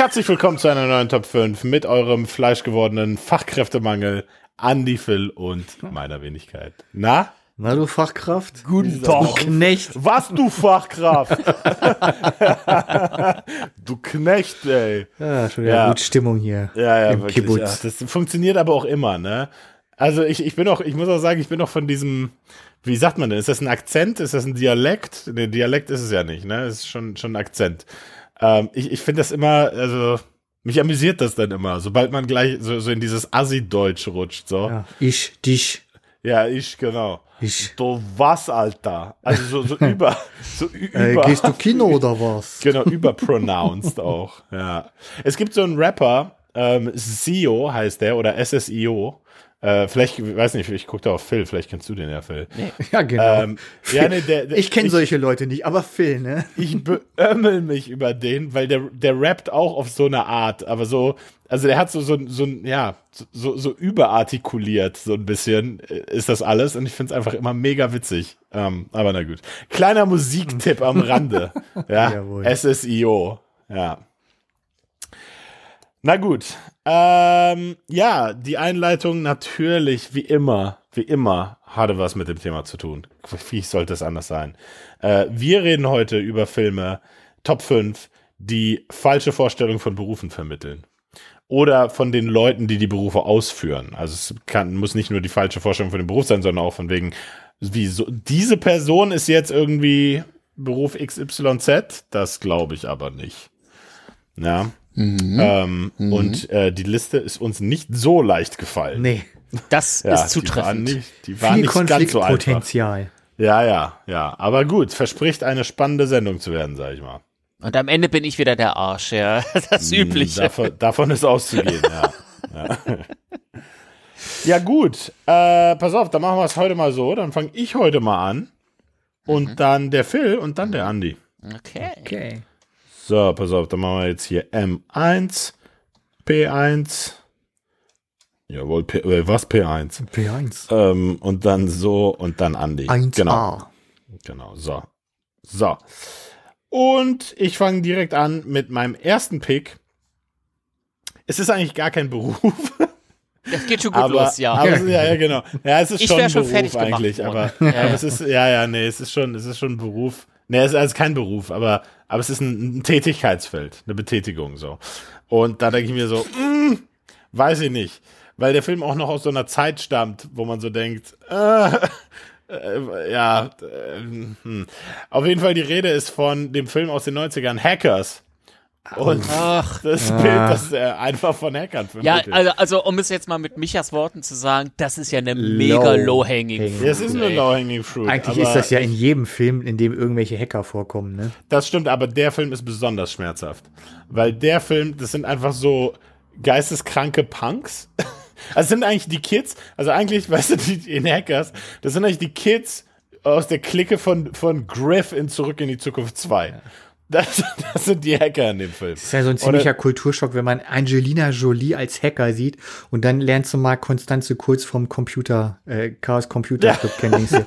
Herzlich willkommen zu einer neuen Top 5 mit eurem fleischgewordenen Fachkräftemangel, Andy, Phil und meiner Wenigkeit. Na? Na, du Fachkraft? Guten Tag. Du Knecht. Was, du Fachkraft? du Knecht, ey. Ja, schon wieder ja. gut Stimmung hier. Ja, ja, im wirklich. Ja. Das funktioniert aber auch immer, ne? Also ich, ich bin auch, ich muss auch sagen, ich bin auch von diesem, wie sagt man denn? Ist das ein Akzent? Ist das ein Dialekt? Ne, Dialekt ist es ja nicht, ne? Das ist schon, schon ein Akzent. Ähm, ich ich finde das immer, also mich amüsiert das dann immer, sobald man gleich so, so in dieses Assi-Deutsch rutscht. So. Ja, ich, dich. Ja, ich, genau. Ich. Du was, Alter? Also so, so über. So äh, über äh, gehst du Kino oder was? Genau, überpronounced auch. Ja. Es gibt so einen Rapper, ähm, SEO heißt der, oder SSIO. Äh, vielleicht, weiß nicht, ich gucke da auf Phil, vielleicht kennst du den ja, Phil. Nee. Ja, genau. Ähm, ja, nee, der, der, ich kenne solche Leute nicht, aber Phil, ne? Ich beömmel mich über den, weil der, der rappt auch auf so eine Art, aber so, also der hat so, so, so ja, so, so überartikuliert, so ein bisschen äh, ist das alles und ich finde es einfach immer mega witzig. Ähm, aber na gut. Kleiner Musiktipp am Rande. Ja, Jawohl. SSIO. Ja. Na gut. Ähm, ja, die Einleitung natürlich, wie immer, wie immer, hatte was mit dem Thema zu tun. Wie sollte es anders sein? Äh, wir reden heute über Filme, Top 5, die falsche Vorstellungen von Berufen vermitteln. Oder von den Leuten, die die Berufe ausführen. Also es kann, muss nicht nur die falsche Vorstellung von dem Beruf sein, sondern auch von wegen, wie so, diese Person ist jetzt irgendwie Beruf XYZ. Das glaube ich aber nicht. Ja. Mhm. Ähm, mhm. Und äh, die Liste ist uns nicht so leicht gefallen. Nee. Das ja, ist zutreffend. Die war nicht, die war Viel nicht ganz so einfach. Ja, ja, ja. Aber gut, verspricht eine spannende Sendung zu werden, sag ich mal. Und am Ende bin ich wieder der Arsch, ja. Das hm, Übliche. Davon, davon ist auszugehen, ja. ja. ja. gut. Äh, pass auf, dann machen wir es heute mal so. Dann fange ich heute mal an. Und mhm. dann der Phil und dann der Andi. Okay. Okay. So, pass auf, dann machen wir jetzt hier M1, P1. Jawohl, P, äh, was P1? P1. Ähm, und dann so und dann Andi. 1A. Genau. Genau, so. So. Und ich fange direkt an mit meinem ersten Pick. Es ist eigentlich gar kein Beruf. Das geht schon gut aber, los, ja. Aber, ja, ja, genau. Ja, es ist ich schon ein schon Beruf eigentlich, aber, ja, aber es ist, ja, ja, nee, es ist schon, es ist schon ein Beruf. Nee, es ist also kein Beruf, aber, aber es ist ein, ein Tätigkeitsfeld, eine Betätigung so. Und da denke ich mir so, mm, weiß ich nicht. Weil der Film auch noch aus so einer Zeit stammt, wo man so denkt, äh, äh, ja, äh, hm. auf jeden Fall die Rede ist von dem Film aus den 90ern, Hackers. Und Ach, das ja. Bild, das er einfach von Hackern vermittelt. Ja, also, also um es jetzt mal mit Michas Worten zu sagen, das ist ja eine mega low-hanging low fruit. Das ist eine low-hanging fruit. Eigentlich ist das ja in jedem Film, in dem irgendwelche Hacker vorkommen, ne? Das stimmt, aber der Film ist besonders schmerzhaft. Weil der Film, das sind einfach so geisteskranke Punks. Also sind eigentlich die Kids, also eigentlich, weißt du, die in Hackers, das sind eigentlich die Kids aus der Clique von, von Griff in Zurück in die Zukunft 2. Ja. Das, das, sind die Hacker in dem Film. Das ist ja so ein ziemlicher Oder, Kulturschock, wenn man Angelina Jolie als Hacker sieht und dann lernst du mal Konstanze Kurz vom Computer, äh, Chaos Computer Club ja. kennen.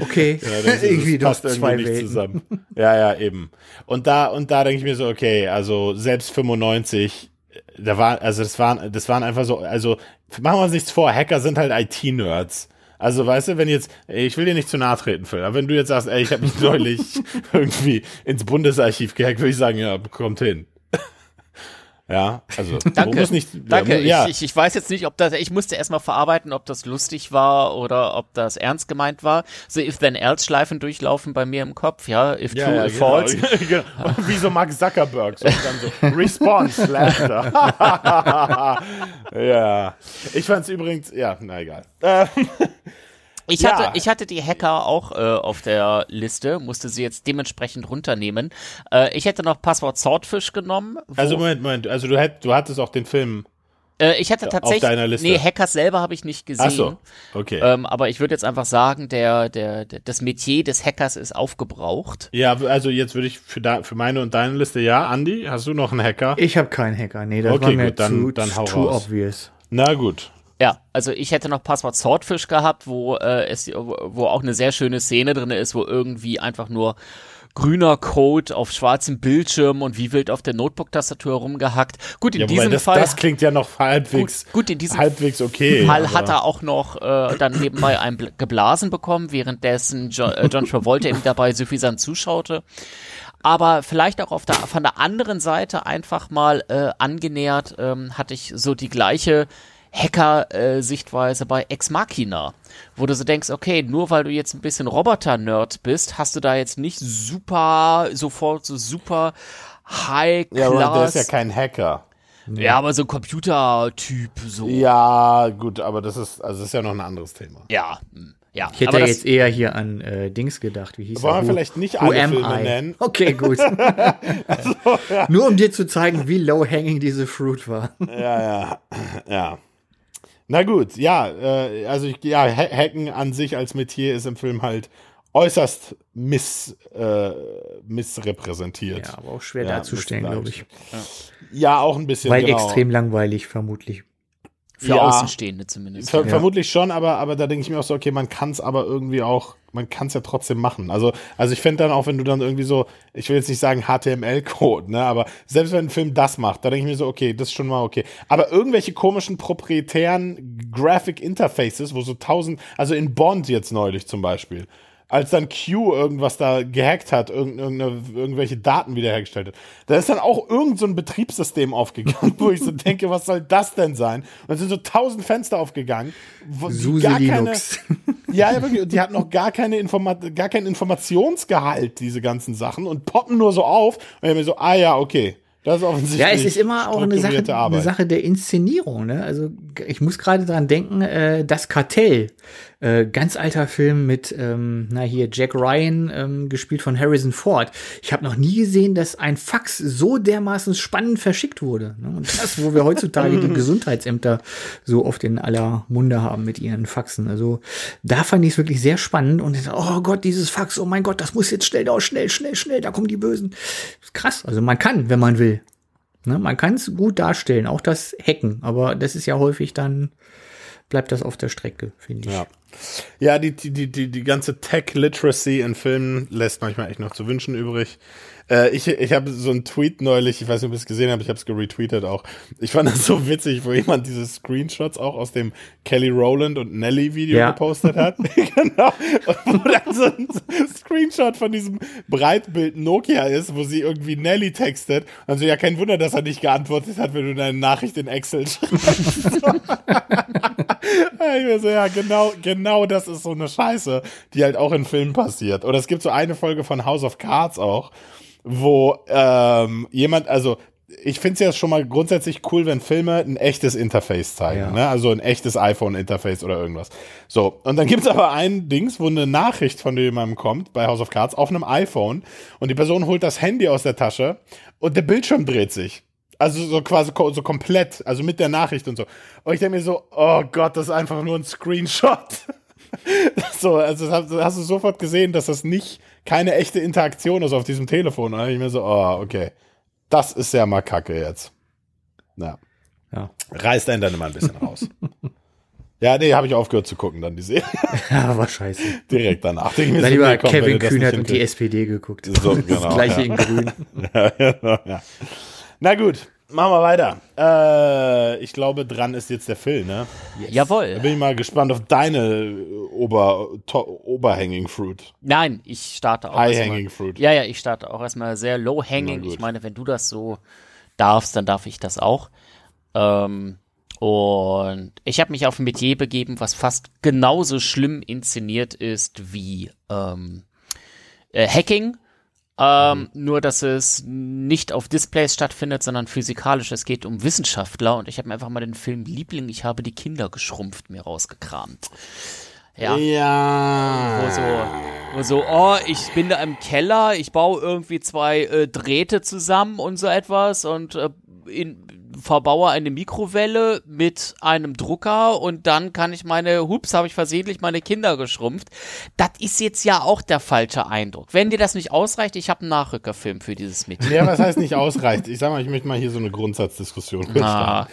Okay, ja, das, irgendwie das passt irgendwie nicht Welten. zusammen. Ja, ja, eben. Und da, und da denke ich mir so, okay, also selbst 95, da war, also das waren, das waren einfach so, also machen wir uns nichts vor, Hacker sind halt IT-Nerds. Also, weißt du, wenn jetzt, ich will dir nicht zu nahe treten, Phil, aber wenn du jetzt sagst, ey, ich habe mich neulich irgendwie ins Bundesarchiv gehackt, würde ich sagen, ja, kommt hin. Ja, also danke. Muss nicht, danke. Ja. Ich, ich, ich, weiß jetzt nicht, ob das. Ich musste erstmal verarbeiten, ob das lustig war oder ob das ernst gemeint war. So if then else Schleifen durchlaufen bei mir im Kopf, ja. If ja, true, ja, if genau. false. genau. Wie so Mark Zuckerberg. So, dann so Response, Laughter. ja. Ich fand es übrigens, ja, na egal. Ich, ja. hatte, ich hatte die Hacker auch äh, auf der Liste, musste sie jetzt dementsprechend runternehmen. Äh, ich hätte noch Passwort Swordfish genommen. Also Moment, Moment, also du, hätt, du hattest auch den Film äh, ich hätte tatsächlich. Auf deiner Liste. Nee, Hackers selber habe ich nicht gesehen. Ach so, okay. Ähm, aber ich würde jetzt einfach sagen, der, der, der, das Metier des Hackers ist aufgebraucht. Ja, also jetzt würde ich für, da, für meine und deine Liste, ja, Andy, hast du noch einen Hacker? Ich habe keinen Hacker, nee, das okay, war mir gut, dann, zu, dann hau too raus. obvious. Na gut. Ja, also ich hätte noch Passwort Swordfish gehabt, wo äh, es, wo auch eine sehr schöne Szene drin ist, wo irgendwie einfach nur grüner Code auf schwarzem Bildschirm und wie wild auf der Notebook-Tastatur rumgehackt. Gut, in ja, diesem das, Fall. Das klingt ja noch halbwegs, gut, gut in diesem halbwegs okay. Fall hat er auch noch äh, dann nebenbei ein geblasen bekommen, währenddessen John, äh, John Travolta ihm dabei suffisant zuschaute aber vielleicht auch auf der, von der anderen Seite einfach mal äh, angenähert, ähm, hatte ich so die gleiche Hacker-Sichtweise bei Ex Machina, wo du so denkst, okay, nur weil du jetzt ein bisschen Roboter-Nerd bist, hast du da jetzt nicht super, sofort so super High-Class. Ja, aber der ist ja kein Hacker. Nee. Ja, aber so ein Computertyp so. Ja, gut, aber das ist, also das ist ja noch ein anderes Thema. Ja. Hm. Ja, ich hätte ja jetzt eher hier an äh, Dings gedacht. Wie hieß Wollen wir vielleicht nicht alle Filme I? nennen? Okay, gut. also, ja. Nur um dir zu zeigen, wie low-hanging diese Fruit war. ja, ja, ja. Na gut, ja, äh, also ich, ja, Hacken an sich als Metier ist im Film halt äußerst miss, äh, missrepräsentiert. Ja, aber auch schwer ja, darzustellen, glaube ich. Ja. ja. auch ein bisschen. Weil genau. extrem langweilig, vermutlich. Für ja, Außenstehende zumindest. Ver ja. Vermutlich schon, aber, aber da denke ich mir auch so, okay, man kann es aber irgendwie auch, man kann es ja trotzdem machen. Also, also ich fände dann auch, wenn du dann irgendwie so, ich will jetzt nicht sagen HTML-Code, ne, aber selbst wenn ein Film das macht, da denke ich mir so, okay, das ist schon mal okay. Aber irgendwelche komischen proprietären Graphic Interfaces, wo so tausend, also in Bond jetzt neulich zum Beispiel, als dann Q irgendwas da gehackt hat, irgendwelche Daten wiederhergestellt hat. Da ist dann auch irgend so ein Betriebssystem aufgegangen, wo ich so denke, was soll das denn sein? Und es sind so tausend Fenster aufgegangen, wo Suse gar Linux. keine, ja, ja, wirklich, die hatten noch gar keine gar keinen Informationsgehalt, diese ganzen Sachen und poppen nur so auf und ich mir so, ah ja, okay. Das ist offensichtlich. Ja, es ist immer auch eine Sache, eine Sache der Inszenierung. Ne? Also ich muss gerade dran denken, äh, das Kartell äh, ganz alter Film mit, ähm, na hier, Jack Ryan, ähm, gespielt von Harrison Ford. Ich habe noch nie gesehen, dass ein Fax so dermaßen spannend verschickt wurde. Ne? Und das, wo wir heutzutage die Gesundheitsämter so oft in aller Munde haben mit ihren Faxen. Also da fand ich es wirklich sehr spannend und ich, oh Gott, dieses Fax, oh mein Gott, das muss jetzt schnell, oh, schnell, schnell, schnell, da kommen die Bösen. Krass, also man kann, wenn man will. Ne? Man kann es gut darstellen, auch das Hacken, aber das ist ja häufig dann bleibt das auf der Strecke, finde ich. Ja. Ja, die, die, die, die ganze Tech-Literacy in Filmen lässt manchmal echt noch zu wünschen übrig. Äh, ich ich habe so einen Tweet neulich, ich weiß nicht, ob ihr es gesehen habt, ich habe es geretweetet auch. Ich fand das so witzig, wo jemand diese Screenshots auch aus dem Kelly Rowland und Nelly Video ja. gepostet hat. genau. Und wo dann so ein Screenshot von diesem Breitbild Nokia ist, wo sie irgendwie Nelly textet. Also ja, kein Wunder, dass er nicht geantwortet hat, wenn du deine Nachricht in Excel schreibst. ich mir so, ja, genau, genau das ist so eine Scheiße, die halt auch in Filmen passiert. Oder es gibt so eine Folge von House of Cards auch, wo ähm, jemand, also ich finde es ja schon mal grundsätzlich cool, wenn Filme ein echtes Interface zeigen, ja. ne? also ein echtes iPhone-Interface oder irgendwas. So, und dann gibt es aber ein Dings, wo eine Nachricht von jemandem kommt bei House of Cards auf einem iPhone und die Person holt das Handy aus der Tasche und der Bildschirm dreht sich. Also so quasi so komplett, also mit der Nachricht und so. Und ich denke mir so, oh Gott, das ist einfach nur ein Screenshot. so, also hast, hast, du sofort gesehen, dass das nicht keine echte Interaktion ist auf diesem Telefon. Und dann ich mir so, oh, okay. Das ist ja mal kacke jetzt. Ja. ja. Reißt einen dann immer ein bisschen raus. Ja, nee, habe ich aufgehört zu gucken, dann die Serie. Ja, war scheiße. Direkt danach. Ich dann lieber Kevin Kühnert und die SPD geguckt. So, genau. Das gleiche ja. in grün. Ja, genau, ja. Na gut, machen wir weiter. Äh, ich glaube, dran ist jetzt der Phil, ne? Yes. Jawohl. Da bin ich mal gespannt auf deine Ober, Oberhanging Fruit. Nein, ich starte auch. High Hanging Fruit. Ja, ja, ich starte auch erstmal sehr low hanging. Ich meine, wenn du das so darfst, dann darf ich das auch. Ähm, und ich habe mich auf ein Metier begeben, was fast genauso schlimm inszeniert ist wie ähm, äh, Hacking ähm, mhm. Nur, dass es nicht auf Displays stattfindet, sondern physikalisch. Es geht um Wissenschaftler und ich habe mir einfach mal den Film Liebling, ich habe die Kinder geschrumpft, mir rausgekramt. Ja. ja. Wo so, wo so, oh, ich bin da im Keller, ich baue irgendwie zwei äh, Drähte zusammen und so etwas und äh, in, verbaue eine Mikrowelle mit einem Drucker und dann kann ich meine, hups, habe ich versehentlich meine Kinder geschrumpft. Das ist jetzt ja auch der falsche Eindruck. Wenn dir das nicht ausreicht, ich habe einen Nachrückerfilm für dieses Mädchen. Ja, was heißt nicht ausreicht? Ich sag mal, ich möchte mal hier so eine Grundsatzdiskussion ah.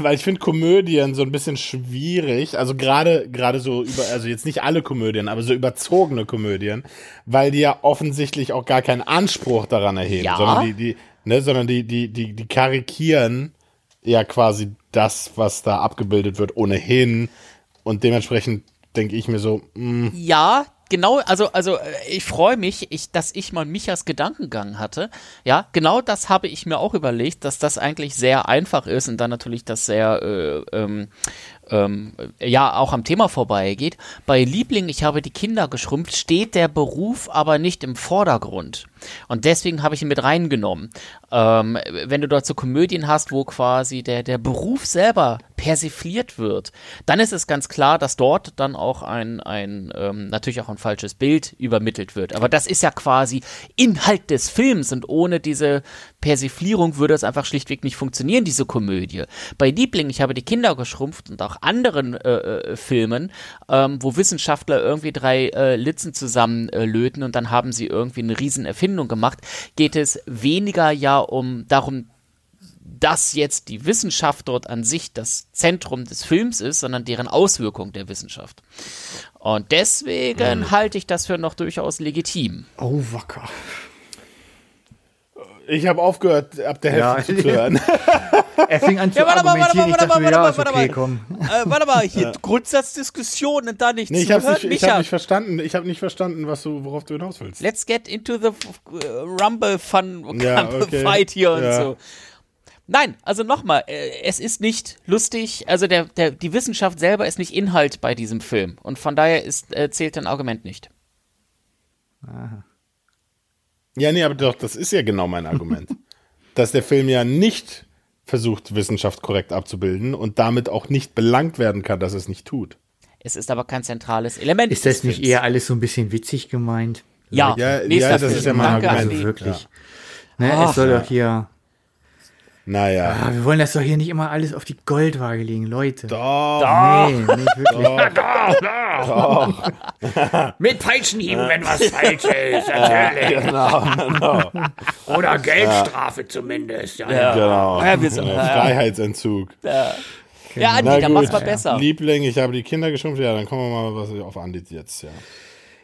weil ich finde Komödien so ein bisschen schwierig, also gerade gerade so über also jetzt nicht alle Komödien, aber so überzogene Komödien, weil die ja offensichtlich auch gar keinen Anspruch daran erheben, ja. sondern die die ne, sondern die die die die karikieren ja quasi das, was da abgebildet wird ohnehin und dementsprechend denke ich mir so, mh. ja, genau, also, also äh, ich freue mich, ich, dass ich mal Michas Gedankengang hatte. Ja, genau das habe ich mir auch überlegt, dass das eigentlich sehr einfach ist und dann natürlich das sehr äh, ähm, ähm, ja auch am Thema vorbeigeht. Bei Liebling, ich habe die Kinder geschrumpft, steht der Beruf aber nicht im Vordergrund. Und deswegen habe ich ihn mit reingenommen. Ähm, wenn du dort so Komödien hast, wo quasi der, der Beruf selber persifliert wird, dann ist es ganz klar, dass dort dann auch ein, ein ähm, natürlich auch ein falsches Bild übermittelt wird. Aber das ist ja quasi Inhalt des Films und ohne diese Persiflierung würde es einfach schlichtweg nicht funktionieren, diese Komödie. Bei Liebling, ich habe die Kinder geschrumpft und auch anderen äh, äh, Filmen, ähm, wo Wissenschaftler irgendwie drei äh, Litzen zusammenlöten und dann haben sie irgendwie eine riesen Erfindung gemacht, geht es weniger ja um darum, dass jetzt die Wissenschaft dort an sich das Zentrum des Films ist, sondern deren Auswirkung der Wissenschaft. Und deswegen mhm. halte ich das für noch durchaus legitim. Oh, wacker. Ich habe aufgehört, ab der Hälfte ja. zu hören. er fing an zu ja, warte mal, warte mal, warte mal, warte mal, warte okay, komm. Äh, warte mal, hier ja. Grundsatzdiskussion und da nicht nee, ich habe nicht, ich hab nicht verstanden, ich habe nicht verstanden, was du, worauf du hinaus willst. Let's get into the Rumble Fun ja, okay. Fight hier und so. Nein, also nochmal, äh, es ist nicht lustig, also der, der, die Wissenschaft selber ist nicht Inhalt bei diesem Film und von daher ist, äh, zählt dein Argument nicht. Aha. Ja, nee, aber doch, das ist ja genau mein Argument. dass der Film ja nicht versucht, Wissenschaft korrekt abzubilden und damit auch nicht belangt werden kann, dass es nicht tut. Es ist aber kein zentrales Element. Ist das nicht eher alles so ein bisschen witzig gemeint? Ja, ja, ja das ist ja mein Argument. Also wirklich. Ja. Ne, Ach, es soll ja. doch hier naja. Ah, wir wollen das doch hier nicht immer alles auf die Goldwaage legen, Leute. Doch. Doch. Nee, nicht wirklich. Doch, doch. doch. Mit Peitschenhieben, wenn was falsch ist, natürlich. Genau, genau. Oder Geldstrafe ja. zumindest. Ja, ja. Genau. Ja, wir sind, Freiheitsentzug. Ja. Ja, Andi, dann mach's mal besser. Liebling, ich habe die Kinder geschrumpft. Ja, dann kommen wir mal was auf Andi jetzt, ja.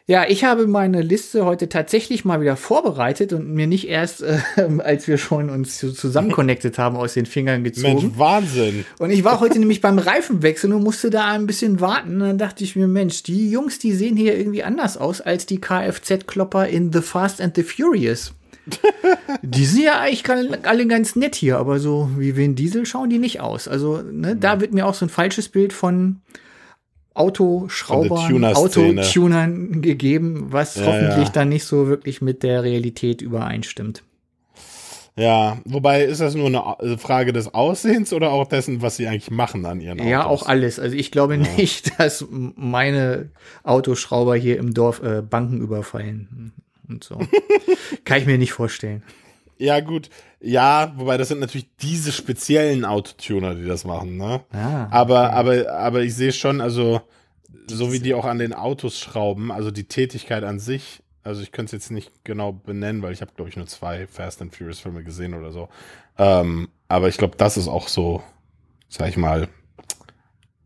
Ja, ich habe meine Liste heute tatsächlich mal wieder vorbereitet und mir nicht erst, äh, als wir schon uns zusammen connected haben, aus den Fingern gezogen. Mensch, Wahnsinn. Und ich war heute nämlich beim Reifenwechsel und musste da ein bisschen warten. Und dann dachte ich mir, Mensch, die Jungs, die sehen hier irgendwie anders aus als die Kfz-Klopper in The Fast and the Furious. die sind ja eigentlich alle ganz nett hier, aber so wie Vin Diesel schauen die nicht aus. Also, ne, da wird mir auch so ein falsches Bild von Autoschraubern, Autotunern gegeben, was ja, hoffentlich ja. dann nicht so wirklich mit der Realität übereinstimmt. Ja, wobei ist das nur eine also Frage des Aussehens oder auch dessen, was sie eigentlich machen an ihren Autos? Ja, auch alles. Also ich glaube ja. nicht, dass meine Autoschrauber hier im Dorf äh, Banken überfallen und so. Kann ich mir nicht vorstellen. Ja, gut. Ja, wobei das sind natürlich diese speziellen Autotuner, die das machen, ne? Ah, aber, okay. aber, aber ich sehe schon, also, so wie die auch an den Autos schrauben, also die Tätigkeit an sich, also ich könnte es jetzt nicht genau benennen, weil ich habe, glaube ich, nur zwei Fast and Furious Filme gesehen oder so. Ähm, aber ich glaube, das ist auch so, sag ich mal,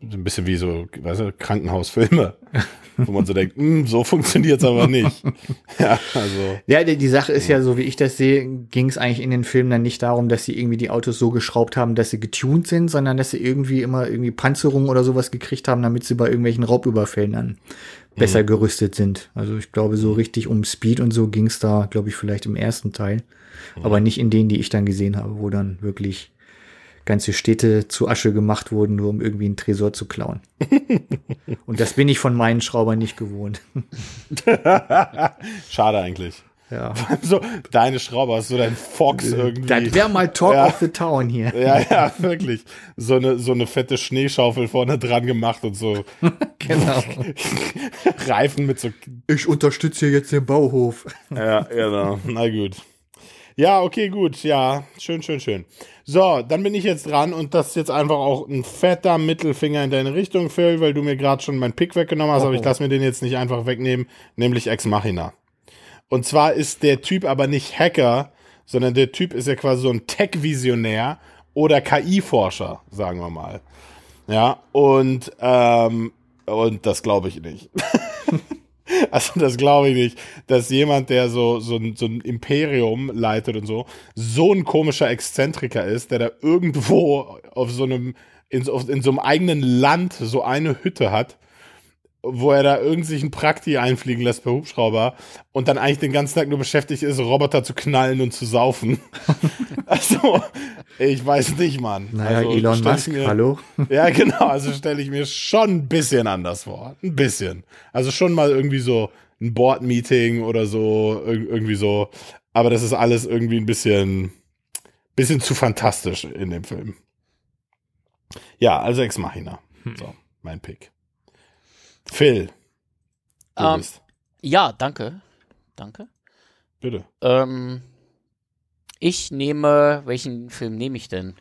ein bisschen wie so, weißt du, Krankenhausfilme, wo man so denkt, hm, so funktioniert's aber nicht. ja, also. Ja, die, die Sache ist ja, so wie ich das sehe, ging es eigentlich in den Filmen dann nicht darum, dass sie irgendwie die Autos so geschraubt haben, dass sie getuned sind, sondern dass sie irgendwie immer irgendwie Panzerungen oder sowas gekriegt haben, damit sie bei irgendwelchen Raubüberfällen dann besser mhm. gerüstet sind. Also ich glaube, so richtig um Speed und so ging's da, glaube ich, vielleicht im ersten Teil. Mhm. Aber nicht in denen, die ich dann gesehen habe, wo dann wirklich ganze Städte zu Asche gemacht wurden, nur um irgendwie einen Tresor zu klauen. Und das bin ich von meinen Schraubern nicht gewohnt. Schade eigentlich. Ja. So, deine Schrauber, so dein Fox irgendwie. Das wäre mal Talk ja. of the Town hier. Ja, ja, wirklich. So eine, so eine fette Schneeschaufel vorne dran gemacht und so. genau. Reifen mit so. Ich unterstütze hier jetzt den Bauhof. ja, genau. Na gut. Ja, okay, gut. Ja, schön, schön, schön. So, dann bin ich jetzt dran und das ist jetzt einfach auch ein fetter Mittelfinger in deine Richtung, Phil, weil du mir gerade schon meinen Pick weggenommen hast, oh. aber ich oh. lasse mir den jetzt nicht einfach wegnehmen, nämlich Ex Machina. Und zwar ist der Typ aber nicht Hacker, sondern der Typ ist ja quasi so ein Tech-Visionär oder KI-Forscher, sagen wir mal. Ja, und, ähm, und das glaube ich nicht. also das glaube ich nicht, dass jemand, der so, so, ein, so ein Imperium leitet und so, so ein komischer Exzentriker ist, der da irgendwo auf so einem, in, in so einem eigenen Land so eine Hütte hat wo er da irgendeinen Prakti einfliegen lässt per Hubschrauber und dann eigentlich den ganzen Tag nur beschäftigt ist, Roboter zu knallen und zu saufen. also, ich weiß nicht, Mann. Naja, also, Elon Musk, mir, hallo? ja, genau, also stelle ich mir schon ein bisschen anders vor. Ein bisschen. Also schon mal irgendwie so ein Board-Meeting oder so, irgendwie so. Aber das ist alles irgendwie ein bisschen, bisschen zu fantastisch in dem Film. Ja, also Ex Machina. Hm. So, mein Pick. Phil. Ähm, ja, danke. Danke. Bitte. Ähm, ich nehme, welchen Film nehme ich denn?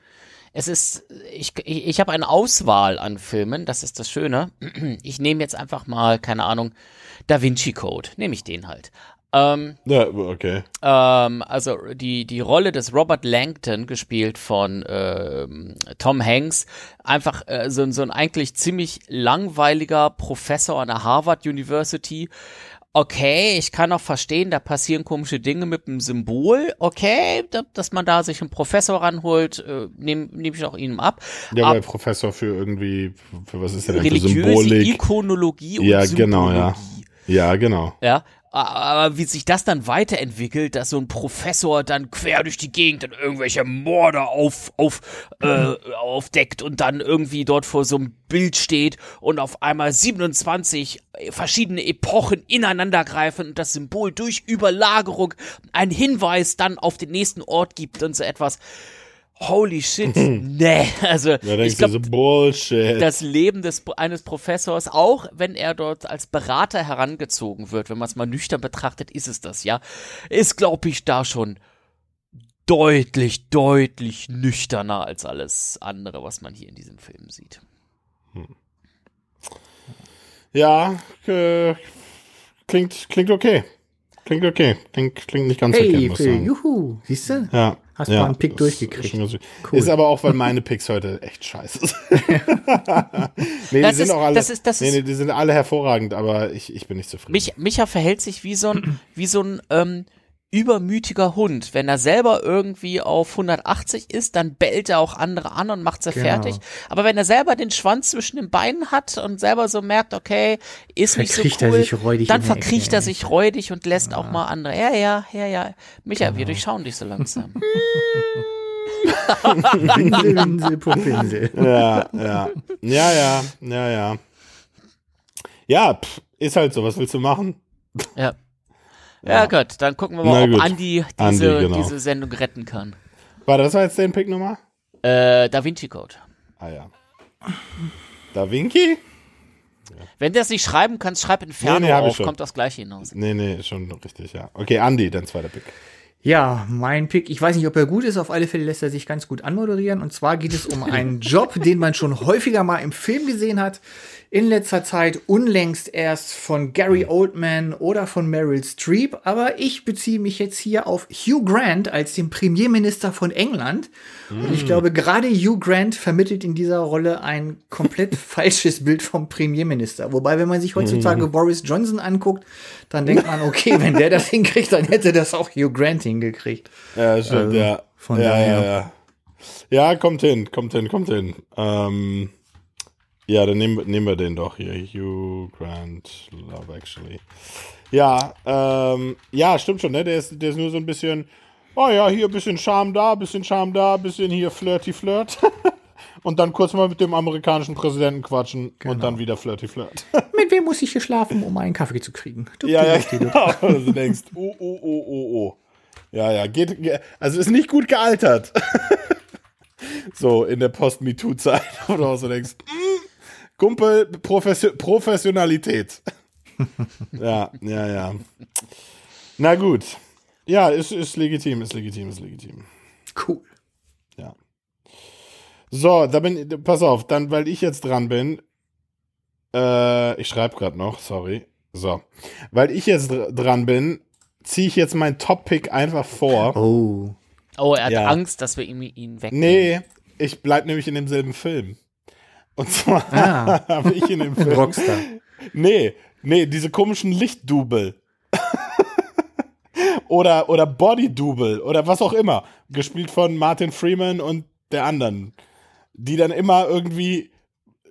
Es ist, ich, ich, ich habe eine Auswahl an Filmen, das ist das Schöne. Ich nehme jetzt einfach mal, keine Ahnung, Da Vinci Code, nehme ich den halt. Ähm, ja, okay. Ähm, also die, die Rolle des Robert Langton, gespielt von ähm, Tom Hanks, einfach äh, so, so ein eigentlich ziemlich langweiliger Professor an der Harvard University. Okay, ich kann auch verstehen, da passieren komische Dinge mit dem Symbol. Okay, da, dass man da sich einen Professor ranholt, äh, nehme nehm ich auch ihm ab. Ja, weil Professor für irgendwie, für was ist der denn? Religiöse für Symbolik. Ikonologie und ja, Symbologie. genau, ja. Ja, genau. Ja, aber wie sich das dann weiterentwickelt, dass so ein Professor dann quer durch die Gegend dann irgendwelche Morde auf, auf, äh, aufdeckt und dann irgendwie dort vor so einem Bild steht und auf einmal 27 verschiedene Epochen ineinander greifen und das Symbol durch Überlagerung einen Hinweis dann auf den nächsten Ort gibt und so etwas holy shit, nee, also ich glaube, so das Leben des, eines Professors, auch wenn er dort als Berater herangezogen wird, wenn man es mal nüchtern betrachtet, ist es das, ja, ist, glaube ich, da schon deutlich, deutlich nüchterner als alles andere, was man hier in diesem Film sieht. Hm. Ja, äh, klingt, klingt okay. Klingt okay. Klingt, klingt nicht ganz hey, okay. Muss Phil, juhu, siehst du? Ja. Hast ja, mal einen Pick durchgekriegt. Ist, cool. ist, aber auch, weil meine Picks heute echt scheiße sind. nee, das die ist, sind auch alle, das ist, das nee, nee, die sind alle hervorragend, aber ich, ich bin nicht zufrieden. Mich, Micha verhält sich wie so ein, wie so ein, ähm, übermütiger Hund. Wenn er selber irgendwie auf 180 ist, dann bellt er auch andere an und macht sie genau. fertig. Aber wenn er selber den Schwanz zwischen den Beinen hat und selber so merkt, okay, ist nicht so cool, dann verkriecht er sich räudig und lässt ja. auch mal andere. Ja, ja, ja, ja. Micha, genau. wir durchschauen dich so langsam. Winsel, Winsel, Pupinsel. Ja, ja. Ja, ja, ja, ja. Ja, pff, ist halt so. Was willst du machen? Ja. Ja, gut, dann gucken wir mal, ob Andi diese, Andi, genau. diese Sendung retten kann. Warte, das war jetzt dein Pick nochmal? Äh, Da Vinci Code. Ah ja. Da Vinci? Wenn du das nicht schreiben kannst, schreib Inferno nee, nee, auf, kommt das gleiche hinaus. Nee, nee, schon richtig, ja. Okay, Andi, dein zweiter Pick. Ja, mein Pick, ich weiß nicht, ob er gut ist, auf alle Fälle lässt er sich ganz gut anmoderieren. Und zwar geht es um einen Job, den man schon häufiger mal im Film gesehen hat in letzter Zeit unlängst erst von Gary hm. Oldman oder von Meryl Streep, aber ich beziehe mich jetzt hier auf Hugh Grant als den Premierminister von England. Mm. Und ich hm. glaube, gerade Hugh Grant vermittelt in dieser Rolle ein komplett falsches Bild vom Premierminister. Wobei, wenn man sich heutzutage mm. Boris Johnson anguckt, dann denkt man, okay, wenn der das hinkriegt, dann hätte das auch Hugh Grant hingekriegt. Ja, stimmt, also, ja. Von ja, daher. Ja, ja. ja, kommt hin, kommt hin, kommt hin. Ähm ja, dann nehmen, nehmen wir den doch hier. Hugh Grant, Love Actually. Ja, ähm, ja, stimmt schon, ne? Der ist, der ist nur so ein bisschen, oh ja, hier ein bisschen Charme da, bisschen Charme da, ein bisschen hier flirty flirt. und dann kurz mal mit dem amerikanischen Präsidenten quatschen genau. und dann wieder flirty flirt. mit wem muss ich hier schlafen, um einen Kaffee zu kriegen? Du, ja, ja, genau. du denkst, oh, oh, oh, oh, oh. Ja, ja, geht, also ist nicht gut gealtert. so in der Post-MeToo-Zeit, wo du auch so denkst, mm, Kumpel, Profession Professionalität. ja, ja, ja. Na gut. Ja, ist, ist legitim, ist legitim, ist legitim. Cool. Ja. So, da bin, pass auf, dann, weil ich jetzt dran bin, äh, ich schreibe gerade noch, sorry. So. Weil ich jetzt dran bin, ziehe ich jetzt meinen Top-Pick einfach vor. Oh. Oh, er hat ja. Angst, dass wir ihn, ihn wegnehmen. Nee, ich bleib nämlich in demselben Film. Und zwar ah. habe ich in dem Film. Rockstar. Nee, nee, diese komischen Lichtdubel. oder, oder Body-Double oder was auch immer. Gespielt von Martin Freeman und der anderen. Die dann immer irgendwie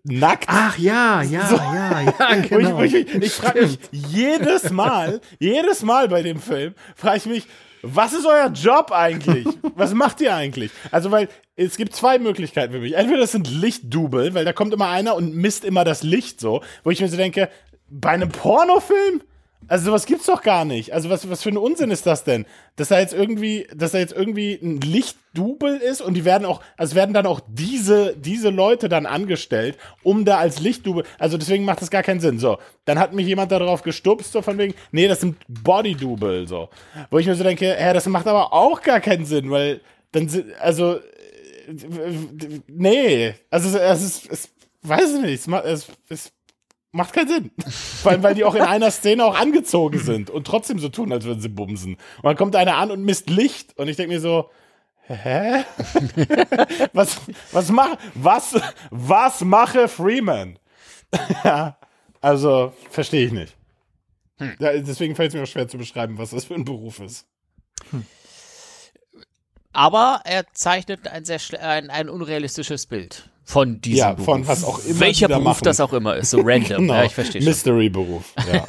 nackt. Ach ja, ja, so. ja, ja, genau. ich, ich, ich frage mich jedes Mal, jedes Mal bei dem Film, frage ich mich, was ist euer Job eigentlich? Was macht ihr eigentlich? Also, weil es gibt zwei Möglichkeiten für mich. Entweder das sind Lichtdubel, weil da kommt immer einer und misst immer das Licht so, wo ich mir so denke, bei einem Pornofilm? Also sowas gibt's doch gar nicht. Also was, was für ein Unsinn ist das denn? Dass da jetzt irgendwie, dass da jetzt irgendwie ein Lichtdubel ist und die werden auch, also werden dann auch diese, diese Leute dann angestellt, um da als Lichtdubel, also deswegen macht das gar keinen Sinn. So, dann hat mich jemand darauf gestupst, so von wegen, nee, das sind Bodydubel, so. Wo ich mir so denke, ja, das macht aber auch gar keinen Sinn, weil dann, sind, also, nee, also es ist, es, weiß ich nicht, es, es macht keinen Sinn. Vor allem, weil die auch in einer Szene auch angezogen sind und trotzdem so tun, als würden sie bumsen. Und dann kommt einer an und misst Licht und ich denke mir so, hä? was, was mach, was, was mache Freeman? ja, also, verstehe ich nicht. Hm. Ja, deswegen fällt es mir auch schwer zu beschreiben, was das für ein Beruf ist. Hm. Aber er zeichnet ein sehr ein, ein unrealistisches Bild von diesem ja, von Beruf. was auch immer. Welcher Beruf machen. das auch immer ist, so random. genau. Ja, ich verstehe schon. Mystery-Beruf, ja.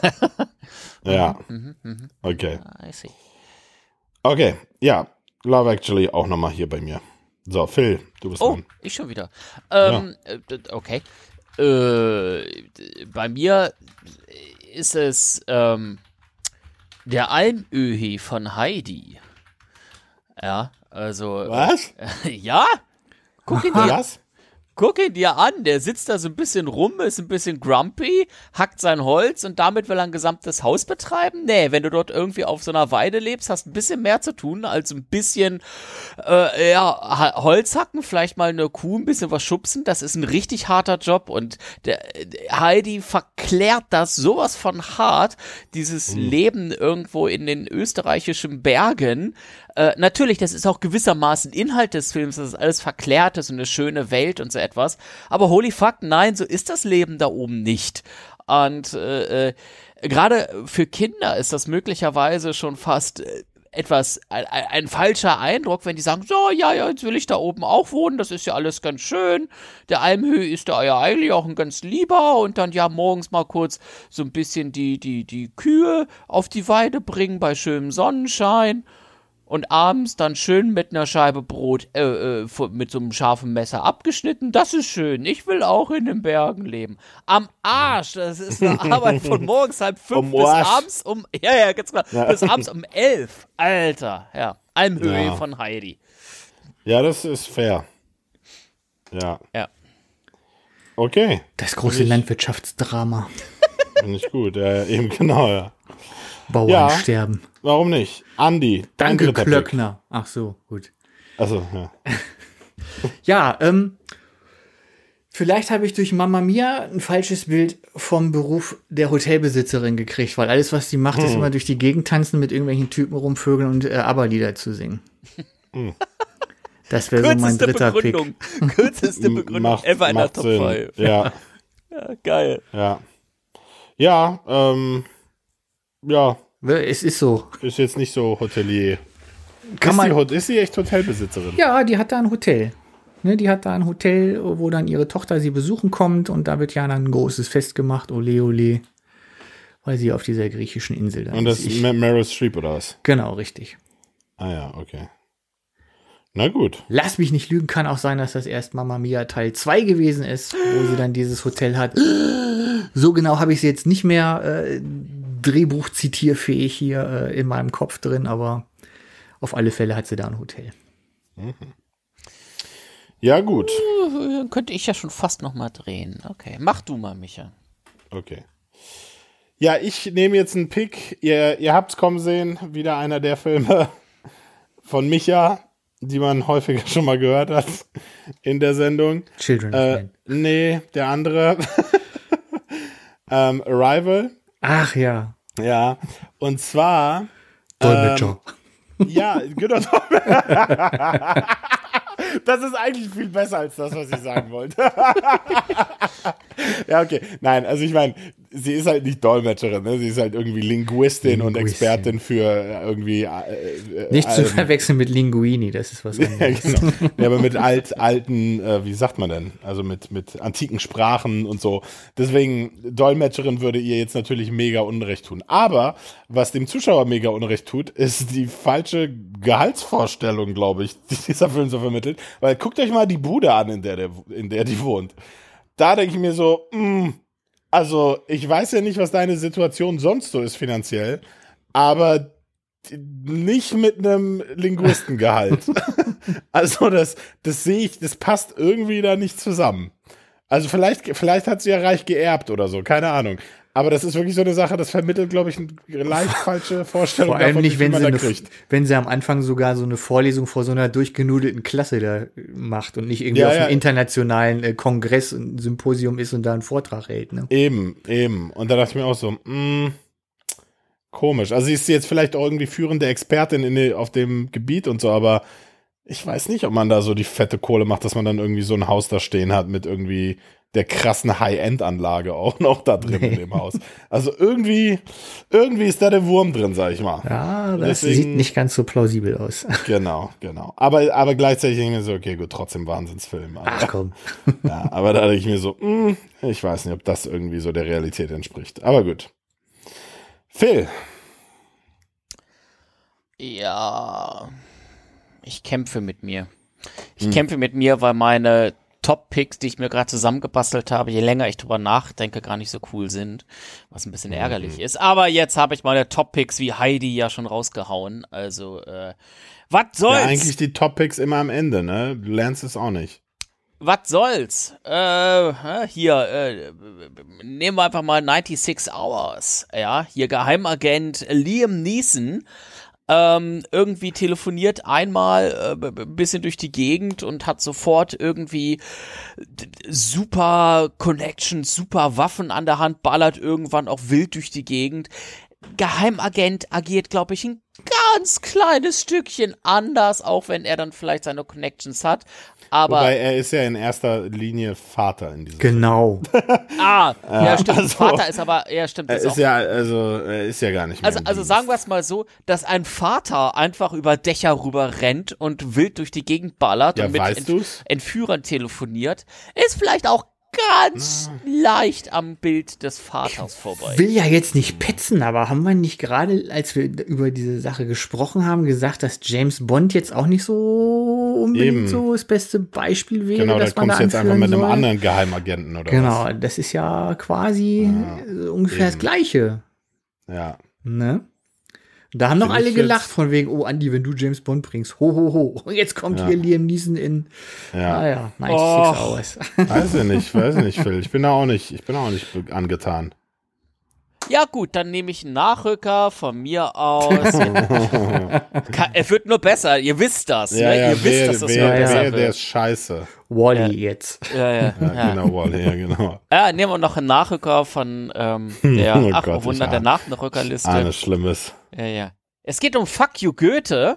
ja. Mhm, mhm, mhm. Okay. Ah, I see. Okay, ja. Love Actually auch nochmal hier bei mir. So, Phil, du bist Oh, dran. ich schon wieder. Ähm, ja. Äh, okay. Äh, bei mir ist es ähm, der Almöhi von Heidi. Ja, also. Was? Äh, ja? Guck ihn dir. Was? Guck ihn dir an, der sitzt da so ein bisschen rum, ist ein bisschen grumpy, hackt sein Holz und damit will er ein gesamtes Haus betreiben? Nee, wenn du dort irgendwie auf so einer Weide lebst, hast ein bisschen mehr zu tun, als ein bisschen äh, ja, Holz hacken, vielleicht mal eine Kuh, ein bisschen was schubsen. Das ist ein richtig harter Job und der, der Heidi verklärt das sowas von hart, dieses mhm. Leben irgendwo in den österreichischen Bergen. Äh, natürlich, das ist auch gewissermaßen Inhalt des Films, das ist alles verklärt ist und eine schöne Welt und so etwas. Aber holy fuck, nein, so ist das Leben da oben nicht. Und äh, äh, gerade für Kinder ist das möglicherweise schon fast äh, etwas ein, ein, falscher Eindruck, wenn die sagen, so, ja, ja, jetzt will ich da oben auch wohnen, das ist ja alles ganz schön. Der Almhöhe ist da ja eigentlich auch ein ganz lieber und dann ja morgens mal kurz so ein bisschen die, die, die Kühe auf die Weide bringen bei schönem Sonnenschein und abends dann schön mit einer Scheibe Brot äh, äh, mit so einem scharfen Messer abgeschnitten. Das ist schön. Ich will auch in den Bergen leben. Am Arsch. Das ist eine Arbeit von morgens halb fünf um bis Arsch. abends um ja ja ganz klar ja. bis abends um elf. Alter, ja. Almhöhe ja. von Heidi. Ja, das ist fair. Ja. Ja. Okay. Das große Landwirtschaftsdrama. Finde ich gut. Ja, eben genau, ja. Bauern ja, sterben. Warum nicht? Andi. Danke, Klöckner. Ach so, gut. Also, ja. ja, ähm, vielleicht habe ich durch Mama Mia ein falsches Bild vom Beruf der Hotelbesitzerin gekriegt, weil alles, was sie macht, hm. ist immer durch die Gegend tanzen, mit irgendwelchen Typen rumvögeln und äh, Aberlieder zu singen. Hm. Das wäre so mein dritter Begründung. Pick. Kürzeste Begründung macht, ever in der Top 5. Ja. ja. Geil. Ja. Ja, ähm, ja. Es ist so. Ist jetzt nicht so Hotelier. Kann ist, man, die, ist sie echt Hotelbesitzerin? Ja, die hat da ein Hotel. Ne, die hat da ein Hotel, wo dann ihre Tochter sie besuchen kommt und da wird ja dann ein großes Fest gemacht, ole ole, weil sie auf dieser griechischen Insel da ist. Und das ist Meryl Streep oder was? Genau, richtig. Ah ja, okay. Na gut. Lass mich nicht lügen, kann auch sein, dass das erst Mama Mia Teil 2 gewesen ist, wo sie dann dieses Hotel hat. So genau habe ich sie jetzt nicht mehr äh, Drehbuch zitierfähig hier äh, in meinem Kopf drin, aber auf alle Fälle hat sie da ein Hotel. Mhm. Ja, gut. Uh, könnte ich ja schon fast noch mal drehen. Okay, mach du mal, Micha. Okay. Ja, ich nehme jetzt einen Pick. Ihr, ihr habt es kommen sehen. Wieder einer der Filme von Micha, die man häufiger schon mal gehört hat in der Sendung. Children of äh. Nee, der andere. ähm, Arrival. Ach ja. Ja, und zwar. Dolmetscher. Ähm, ja, genau. das ist eigentlich viel besser als das, was ich sagen wollte. ja, okay. Nein, also ich meine, sie ist halt nicht Dolmetscherin, ne? sie ist halt irgendwie Linguistin, Linguistin. und Expertin für irgendwie. Äh, äh, nicht zu verwechseln mit Linguini, das ist was anderes. ja, genau. ja, aber mit alt, alten, äh, wie sagt man denn? Also mit, mit antiken Sprachen und so. Deswegen, Dolmetscherin würde ihr jetzt natürlich mega Unrecht tun. Aber was dem Zuschauer mega Unrecht tut, ist die falsche Gehaltsvorstellung, glaube ich, die dieser Film so vermittelt. Weil guckt euch mal die Bude an, in der, der in der die wohnt. Da denke ich mir so, mh, mm, also ich weiß ja nicht, was deine Situation sonst so ist finanziell, aber nicht mit einem Linguistengehalt. also das, das sehe ich, das passt irgendwie da nicht zusammen. Also vielleicht, vielleicht hat sie ja reich geerbt oder so, keine Ahnung. Aber das ist wirklich so eine Sache, das vermittelt, glaube ich, eine leicht falsche Vorstellung. Vor allem davon, nicht, wenn sie, eine, wenn sie am Anfang sogar so eine Vorlesung vor so einer durchgenudelten Klasse da macht und nicht irgendwie ja, auf einem internationalen äh, Kongress und Symposium ist und da einen Vortrag hält. Ne? Eben, eben. Und da dachte ich mir auch so, mh, hm, komisch. Also sie ist jetzt vielleicht auch irgendwie führende Expertin in, auf dem Gebiet und so, aber ich weiß nicht, ob man da so die fette Kohle macht, dass man dann irgendwie so ein Haus da stehen hat mit irgendwie der krassen High-End-Anlage auch noch da drin nee. in dem Haus. Also irgendwie, irgendwie ist da der Wurm drin, sag ich mal. Ja, das Deswegen, sieht nicht ganz so plausibel aus. Genau, genau. Aber, aber gleichzeitig denke ich mir so, okay, gut, trotzdem Wahnsinnsfilm. Aber, Ach komm. ja, aber da denke ich mir so, mh, hm, ich weiß nicht, ob das irgendwie so der Realität entspricht. Aber gut. Phil. Ja, ich kämpfe mit mir. Ich hm. kämpfe mit mir, weil meine Top-Picks, die ich mir gerade zusammengebastelt habe, je länger ich drüber nachdenke, gar nicht so cool sind, was ein bisschen ärgerlich mhm. ist. Aber jetzt habe ich meine Top-Picks wie Heidi ja schon rausgehauen. Also, äh, was soll's? Ja, eigentlich die Top-Picks immer am Ende, ne? Du lernst es auch nicht. Was soll's? Äh, hier, äh, nehmen wir einfach mal 96 Hours. Ja, hier Geheimagent Liam Neeson ähm, irgendwie telefoniert einmal äh, bisschen durch die Gegend und hat sofort irgendwie super Connections, super Waffen an der Hand, ballert irgendwann auch wild durch die Gegend. Geheimagent agiert, glaube ich, ein ganz kleines Stückchen anders, auch wenn er dann vielleicht seine Connections hat. Aber Wobei er ist ja in erster Linie Vater in diesem Genau. ah, ja, stimmt. Also, Vater ist aber, ja, stimmt. Er ist, ist ja, also, er ist ja gar nicht mehr. Also, also sagen wir es mal so, dass ein Vater einfach über Dächer rüber rennt und wild durch die Gegend ballert ja, und mit Ent Entführern telefoniert, ist vielleicht auch ganz leicht am Bild des Vaters vorbei. Ich will ja jetzt nicht petzen, aber haben wir nicht gerade, als wir über diese Sache gesprochen haben, gesagt, dass James Bond jetzt auch nicht so unbedingt Eben. so das beste Beispiel wäre, genau, dass da man da jetzt einfach mit einem anderen Geheimagenten oder genau, was? Genau, das ist ja quasi ja, ungefähr eben. das Gleiche. Ja. Ne? Da haben noch alle gelacht von wegen, oh Andi, wenn du James Bond bringst, ho, ho, ho. Und jetzt kommt ja. hier Liam Neeson in, ja. naja, 96 oh, Hours. Weiß ich nicht, weiß ich nicht, Phil. Ich bin da auch nicht, ich bin auch nicht angetan. Ja gut, dann nehme ich einen Nachrücker von mir aus. er wird nur besser, ihr wisst das. Ja, ne? ja, ihr wisst, dass das wer, nur besser wer, Der ist scheiße. Wally ja. jetzt. Ja, ja, ja, Genau, Wally, ja, genau. Ja, nehmen wir noch einen Nachrücker von ähm, der, oh ach, Gott, Wunder, der Nachrückerliste. Alles Schlimmes. Ja, ja. Es geht um Fuck You Goethe.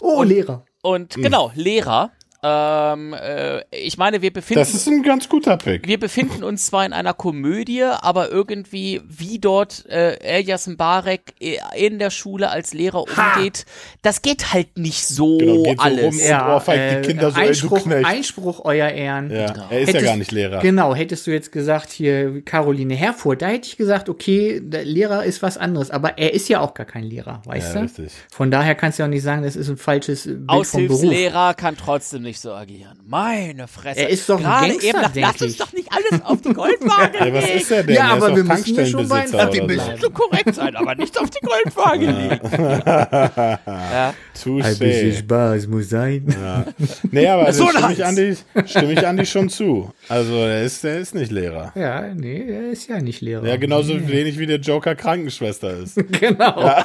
Oh, und, Lehrer. Und hm. genau, Lehrer. Ähm, äh, ich meine, wir befinden. Das ist ein ganz guter Pick. Wir befinden uns zwar in einer Komödie, aber irgendwie, wie dort äh, Elias Mbarek äh, in der Schule als Lehrer umgeht, ha! das geht halt nicht so genau, geht alles. So rum ja, äh, die Kinder so, Einspruch, ey, Einspruch, euer Ehren. Ja, genau. Er ist hättest, ja gar nicht Lehrer. Genau, hättest du jetzt gesagt, hier Caroline Herfurth, da hätte ich gesagt, okay, der Lehrer ist was anderes, aber er ist ja auch gar kein Lehrer, weißt ja, du? Richtig. Von daher kannst du auch nicht sagen, das ist ein falsches Bild Aushilfslehrer kann trotzdem nicht so agieren. Meine Fresse. Er ist doch Gerade ein Gangster, eben, lass uns doch nicht alles auf die Goldwaage legen. ja, was ist er denn? Ja, aber wir müssen ja schon bei Wir müssen so korrekt sein, aber nicht auf die Goldwaage legen. ja. Touché. Ein bisschen Spaß muss sein. Ja. Nee, aber so stimme, ich Andi, stimme ich Andi schon zu. Also er ist, er ist nicht Lehrer. Ja, nee, er ist ja nicht Lehrer. Ja, genauso nee. wenig wie der Joker Krankenschwester ist. genau. Ja.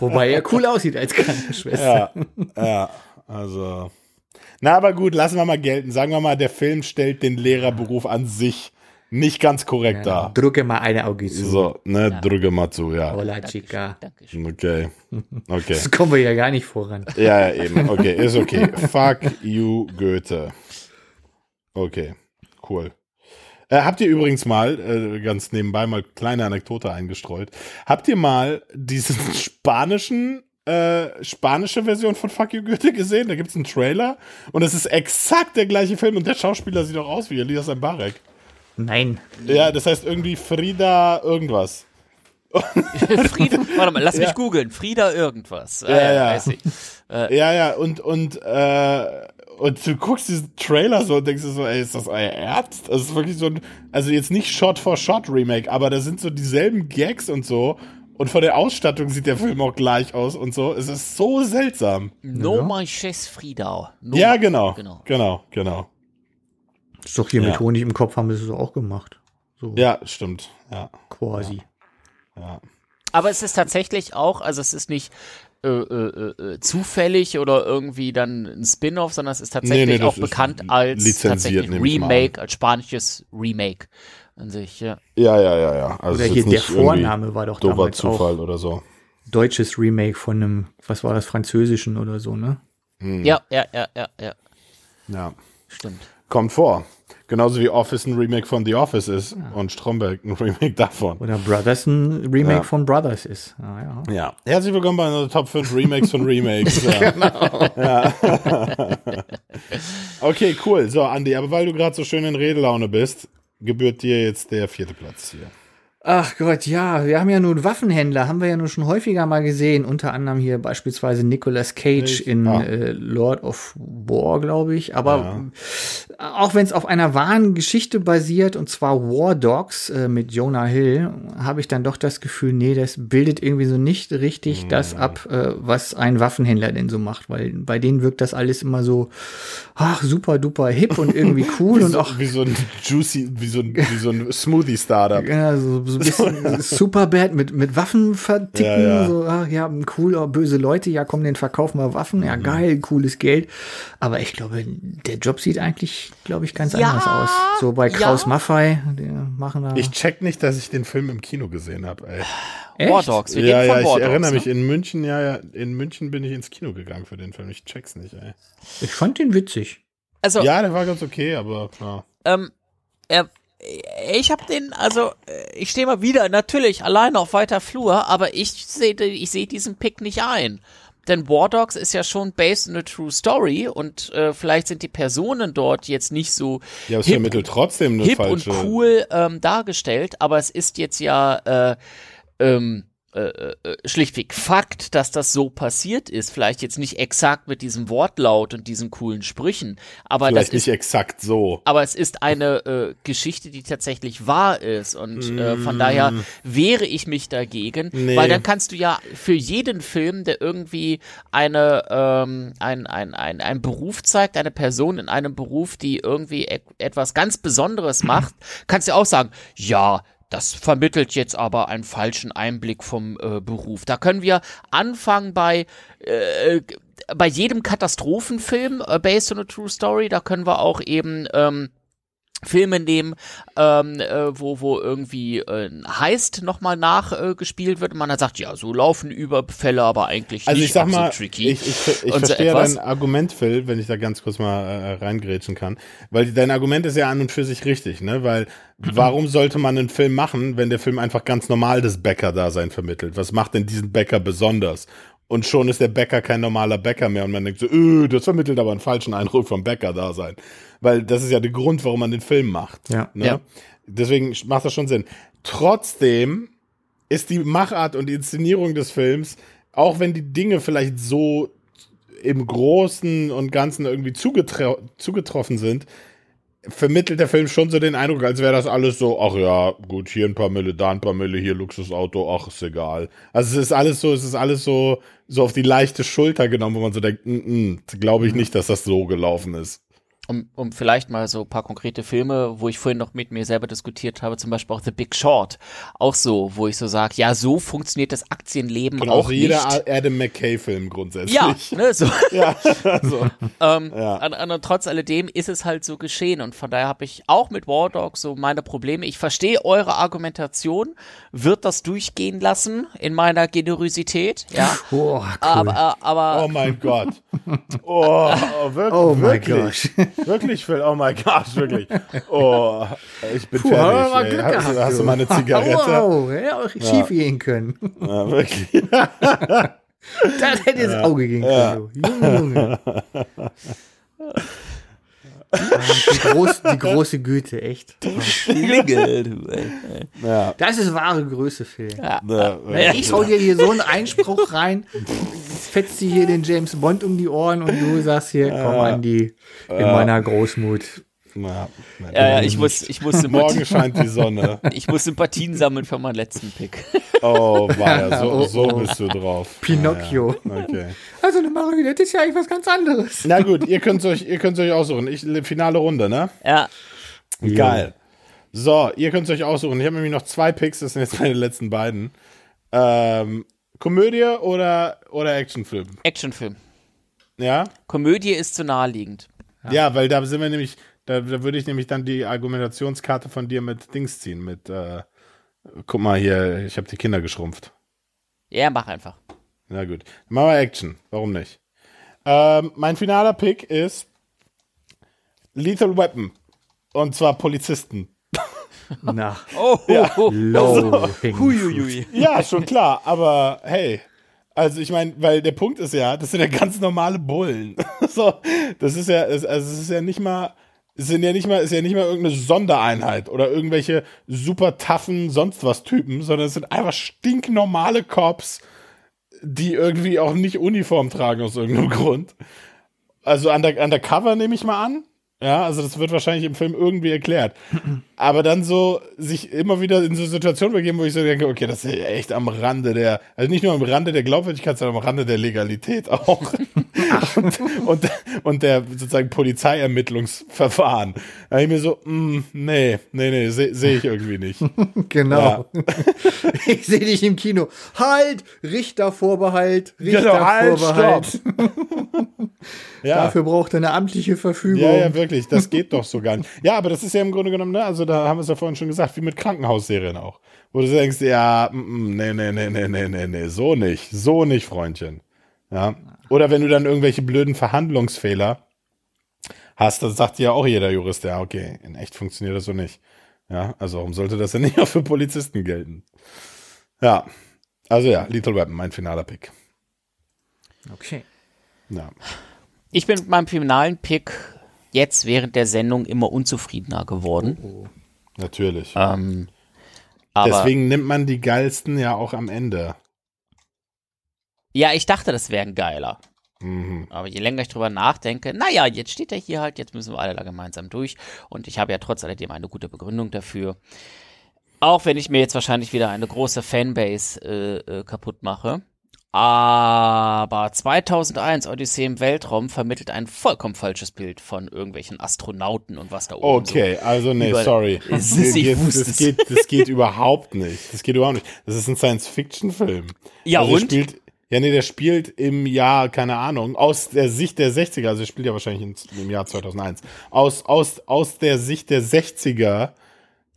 Wobei er cool aussieht als Krankenschwester. Ja, ja. also na, aber gut, lassen wir mal gelten. Sagen wir mal, der Film stellt den Lehrerberuf an sich nicht ganz korrekt ja, da. Drücke mal eine Auge zu. So, ne, ja. drücke mal zu, ja. Hola, chica. Dankeschön. Okay. Okay. Das kommen wir ja gar nicht voran. Ja, ja, eben. Okay, ist okay. Fuck you, Goethe. Okay, cool. Äh, habt ihr übrigens mal, äh, ganz nebenbei mal kleine Anekdote eingestreut, habt ihr mal diesen spanischen äh, spanische Version von Fuck You Goethe gesehen? Da gibt es einen Trailer und es ist exakt der gleiche Film und der Schauspieler sieht auch aus wie Elias Mbarek. Nein. Ja, das heißt irgendwie Frida irgendwas. Frieda, warte mal, lass ja. mich googeln. Frieda irgendwas. Ja, äh, ja. Äh, ja, ja, und, und, äh, und du guckst diesen Trailer so und denkst dir so, ey, ist das euer Ernst? Das ist wirklich so ein, also jetzt nicht Shot-for-Shot-Remake, aber da sind so dieselben Gags und so. Und von der Ausstattung sieht der Film auch gleich aus und so. Es ist so seltsam. No ja. my Chess Friedau. No ja, genau. Genau, genau. genau. ist doch hier ja. mit Honig im Kopf haben sie es auch gemacht. So. Ja, stimmt. Ja. Quasi. Ja. ja. Aber es ist tatsächlich auch, also es ist nicht äh, äh, äh, zufällig oder irgendwie dann ein Spin-off, sondern es ist tatsächlich nee, nee, auch bekannt als tatsächlich Remake, als spanisches Remake an sich, ja. Ja, ja, ja, ja. Also oder hier der Vorname war doch damals Zufall auch oder so. Deutsches Remake von einem, was war das, französischen oder so, ne? Hm. Ja, ja, ja, ja, ja. Ja. Stimmt. Kommt vor. Genauso wie Office ein Remake von The Office ist ja. und Stromberg ein Remake davon. Oder Brothers ein Remake ja. von Brothers ist. Ah, ja. ja. Herzlich willkommen bei einer Top 5 Remakes von Remakes. genau. okay, cool. So, Andi, aber weil du gerade so schön in Redelaune bist, gebührt dir jetzt der vierte Platz hier. Ach Gott, ja, wir haben ja nun Waffenhändler, haben wir ja nun schon häufiger mal gesehen, unter anderem hier beispielsweise Nicolas Cage in ah. äh, Lord of War, glaube ich. Aber ja. auch wenn es auf einer wahren Geschichte basiert, und zwar War Dogs äh, mit Jonah Hill, habe ich dann doch das Gefühl, nee, das bildet irgendwie so nicht richtig mhm. das ab, äh, was ein Waffenhändler denn so macht, weil bei denen wirkt das alles immer so, ach, super duper hip und irgendwie cool und so, auch wie so ein juicy, wie so ein, wie so ein Smoothie Startup. Ja, so, so ein bisschen Superbad mit, mit Waffen verticken. Ja, ja. So, ach, ja, cool, oh, böse Leute, ja, komm, den verkaufen wir Waffen. Ja, mhm. geil, cooles Geld. Aber ich glaube, der Job sieht eigentlich, glaube ich, ganz ja, anders aus. So bei Kraus ja. Maffei, machen da. Ich check nicht, dass ich den Film im Kino gesehen habe, ey. Echt? War Dogs, wir ja, ja, ich Dogs, erinnere ne? mich, in München, ja, ja, in München bin ich ins Kino gegangen für den Film. Ich check's nicht, ey. Ich fand den witzig. Also, ja, der war ganz okay, aber ja. Ähm, er ich habe den, also ich stehe mal wieder natürlich allein auf weiter Flur, aber ich sehe ich seh diesen Pick nicht ein. Denn War Dogs ist ja schon based on a true story und äh, vielleicht sind die Personen dort jetzt nicht so ja, es hip, vermittelt trotzdem eine hip falsche und cool ähm, dargestellt, aber es ist jetzt ja äh, ähm, äh, äh, schlichtweg Fakt, dass das so passiert ist. Vielleicht jetzt nicht exakt mit diesem Wortlaut und diesen coolen Sprüchen, aber Vielleicht das nicht ist exakt so. Aber es ist eine äh, Geschichte, die tatsächlich wahr ist und mm. äh, von daher wehre ich mich dagegen, nee. weil dann kannst du ja für jeden Film, der irgendwie eine ähm, ein, ein, ein, ein Beruf zeigt, eine Person in einem Beruf, die irgendwie e etwas ganz Besonderes macht, kannst du auch sagen, ja, das vermittelt jetzt aber einen falschen Einblick vom äh, Beruf. Da können wir anfangen bei äh, bei jedem Katastrophenfilm äh, based on a true story. Da können wir auch eben ähm, Filme nehmen, ähm, äh, wo, wo irgendwie äh, Heist nochmal nachgespielt äh, wird und man dann sagt, ja, so laufen Überfälle aber eigentlich also nicht ich sag mal, tricky. Ich, ich, ich verstehe so dein Argument, Phil, wenn ich da ganz kurz mal äh, reingrätschen kann, weil dein Argument ist ja an und für sich richtig, ne, weil warum sollte man einen Film machen, wenn der Film einfach ganz normal das Bäcker-Dasein vermittelt? Was macht denn diesen Bäcker besonders? Und schon ist der Bäcker kein normaler Bäcker mehr und man denkt so, öh, das vermittelt aber einen falschen Eindruck vom Bäcker-Dasein. Weil das ist ja der Grund, warum man den Film macht. Ja. Ne? ja. Deswegen macht das schon Sinn. Trotzdem ist die Machart und die Inszenierung des Films, auch wenn die Dinge vielleicht so im Großen und Ganzen irgendwie zugetro zugetroffen sind, vermittelt der Film schon so den Eindruck, als wäre das alles so, ach ja, gut, hier ein paar Mille, da ein paar Mille, hier Luxusauto, ach, ist egal. Also es ist alles so, es ist alles so, so auf die leichte Schulter genommen, wo man so denkt, mm, mm, glaube ich nicht, dass das so gelaufen ist. Um, um vielleicht mal so ein paar konkrete Filme, wo ich vorhin noch mit mir selber diskutiert habe, zum Beispiel auch The Big Short, auch so, wo ich so sage, ja, so funktioniert das Aktienleben genau, auch jeder nicht. Adam McKay-Film grundsätzlich. Ja, ne, so. ja, so. ähm, ja. An, an, trotz alledem ist es halt so geschehen und von daher habe ich auch mit War Dog so meine Probleme. Ich verstehe eure Argumentation, wird das durchgehen lassen in meiner Generosität, ja. Oh, cool. aber, aber, oh mein Gott. Oh, oh wirklich. Oh mein Gott. Wirklich, Phil? Oh mein Gott, wirklich. Oh, ich bin Puh, fertig. Ey. Hast, gehabt, hast, du mal eine Zigarette? Wow, hätte auch schief ja. gehen können. Ja, wirklich. das hätte ins Auge gehen können. Ja. Junge, Junge. die, groß, die, große Güte, echt. Die Schlingel, du, ey. Ja. Das ist wahre Größe, Phil. Ja. Ja, ich hau dir hier so einen Einspruch rein, fetzt dir hier den James Bond um die Ohren und du sagst hier, komm an die in meiner Großmut. Ja, ja, ich muss, ich muss Morgen scheint die Sonne. Ich muss Sympathien sammeln für meinen letzten Pick. Oh, ja, so, so bist du drauf. Pinocchio. Ja, okay. Also eine Marionette ist ja eigentlich was ganz anderes. Na gut, ihr könnt euch, ihr könnt euch aussuchen. Ich, finale Runde, ne? Ja. Geil. So, ihr könnt euch aussuchen. Ich habe nämlich noch zwei Picks, das sind jetzt meine letzten beiden. Ähm, Komödie oder, oder Actionfilm? Actionfilm. Ja? Komödie ist zu naheliegend. Ja. ja, weil da sind wir nämlich, da, da würde ich nämlich dann die Argumentationskarte von dir mit Dings ziehen, mit, äh, guck mal hier, ich habe die Kinder geschrumpft. Ja, mach einfach. Na gut. Dann machen wir Action. Warum nicht? Ähm, mein finaler Pick ist Lethal Weapon. Und zwar Polizisten. Na. Oh, ja. low. Also, ja, schon klar. Aber hey, also ich meine, weil der Punkt ist ja, das sind ja ganz normale Bullen. so, das ist ja, also es ist ja nicht mal sind ja nicht mal, ist ja nicht mal irgendeine Sondereinheit oder irgendwelche super taffen sonst was Typen, sondern es sind einfach stinknormale Cops, die irgendwie auch nicht Uniform tragen aus irgendeinem Grund. Also under, undercover nehme ich mal an. Ja, also das wird wahrscheinlich im Film irgendwie erklärt. Aber dann so sich immer wieder in so Situationen begeben, wo ich so denke, okay, das ist ja echt am Rande der, also nicht nur am Rande der Glaubwürdigkeit, sondern am Rande der Legalität auch. und, und, und, der sozusagen Polizeiermittlungsverfahren. Da habe ich mir so, mh, mm, nee, nee, nee, sehe seh ich irgendwie nicht. genau. Ja. ich sehe dich im Kino. Halt! Richtervorbehalt, Richtervorbehalt. Genau, halt, ja. Dafür braucht er eine amtliche Verfügung. Ja, ja, wirklich. Das geht doch so gar nicht. Ja, aber das ist ja im Grunde genommen, ne, also da haben wir es ja vorhin schon gesagt, wie mit Krankenhausserien auch. Wo du denkst, ja, mm, mm, nee, nee, nee, nee, nee, nee, nee, so nicht. So nicht, Freundchen. Ja. Oder wenn du dann irgendwelche blöden Verhandlungsfehler hast, dann sagt dir ja auch jeder Jurist, ja, okay, in echt funktioniert das so nicht. Ja, also warum sollte das denn nicht auch für Polizisten gelten? Ja. Also ja, Lethal Weapon, mein finaler Pick. Okay. Ja. Ich bin mit meinem finalen Pick jetzt während der Sendung immer unzufriedener geworden. Oh, oh. Natürlich. Ähm, Deswegen nimmt man die geilsten ja auch am Ende. Ja, ich dachte, das wäre ein geiler. Mhm. Aber je länger ich drüber nachdenke, naja, jetzt steht er hier halt, jetzt müssen wir alle da gemeinsam durch. Und ich habe ja trotz alledem eine gute Begründung dafür. Auch wenn ich mir jetzt wahrscheinlich wieder eine große Fanbase äh, äh, kaputt mache. Aber 2001 Odyssee im Weltraum vermittelt ein vollkommen falsches Bild von irgendwelchen Astronauten und was da oben Okay, so also nee, sorry. Das, das, das, geht, das geht überhaupt nicht. Das geht überhaupt nicht. Das ist ein Science-Fiction-Film. Ja also und? Spielt, ja, nee, der spielt im Jahr, keine Ahnung, aus der Sicht der 60er, also er spielt ja wahrscheinlich im Jahr 2001, aus, aus, aus der Sicht der 60er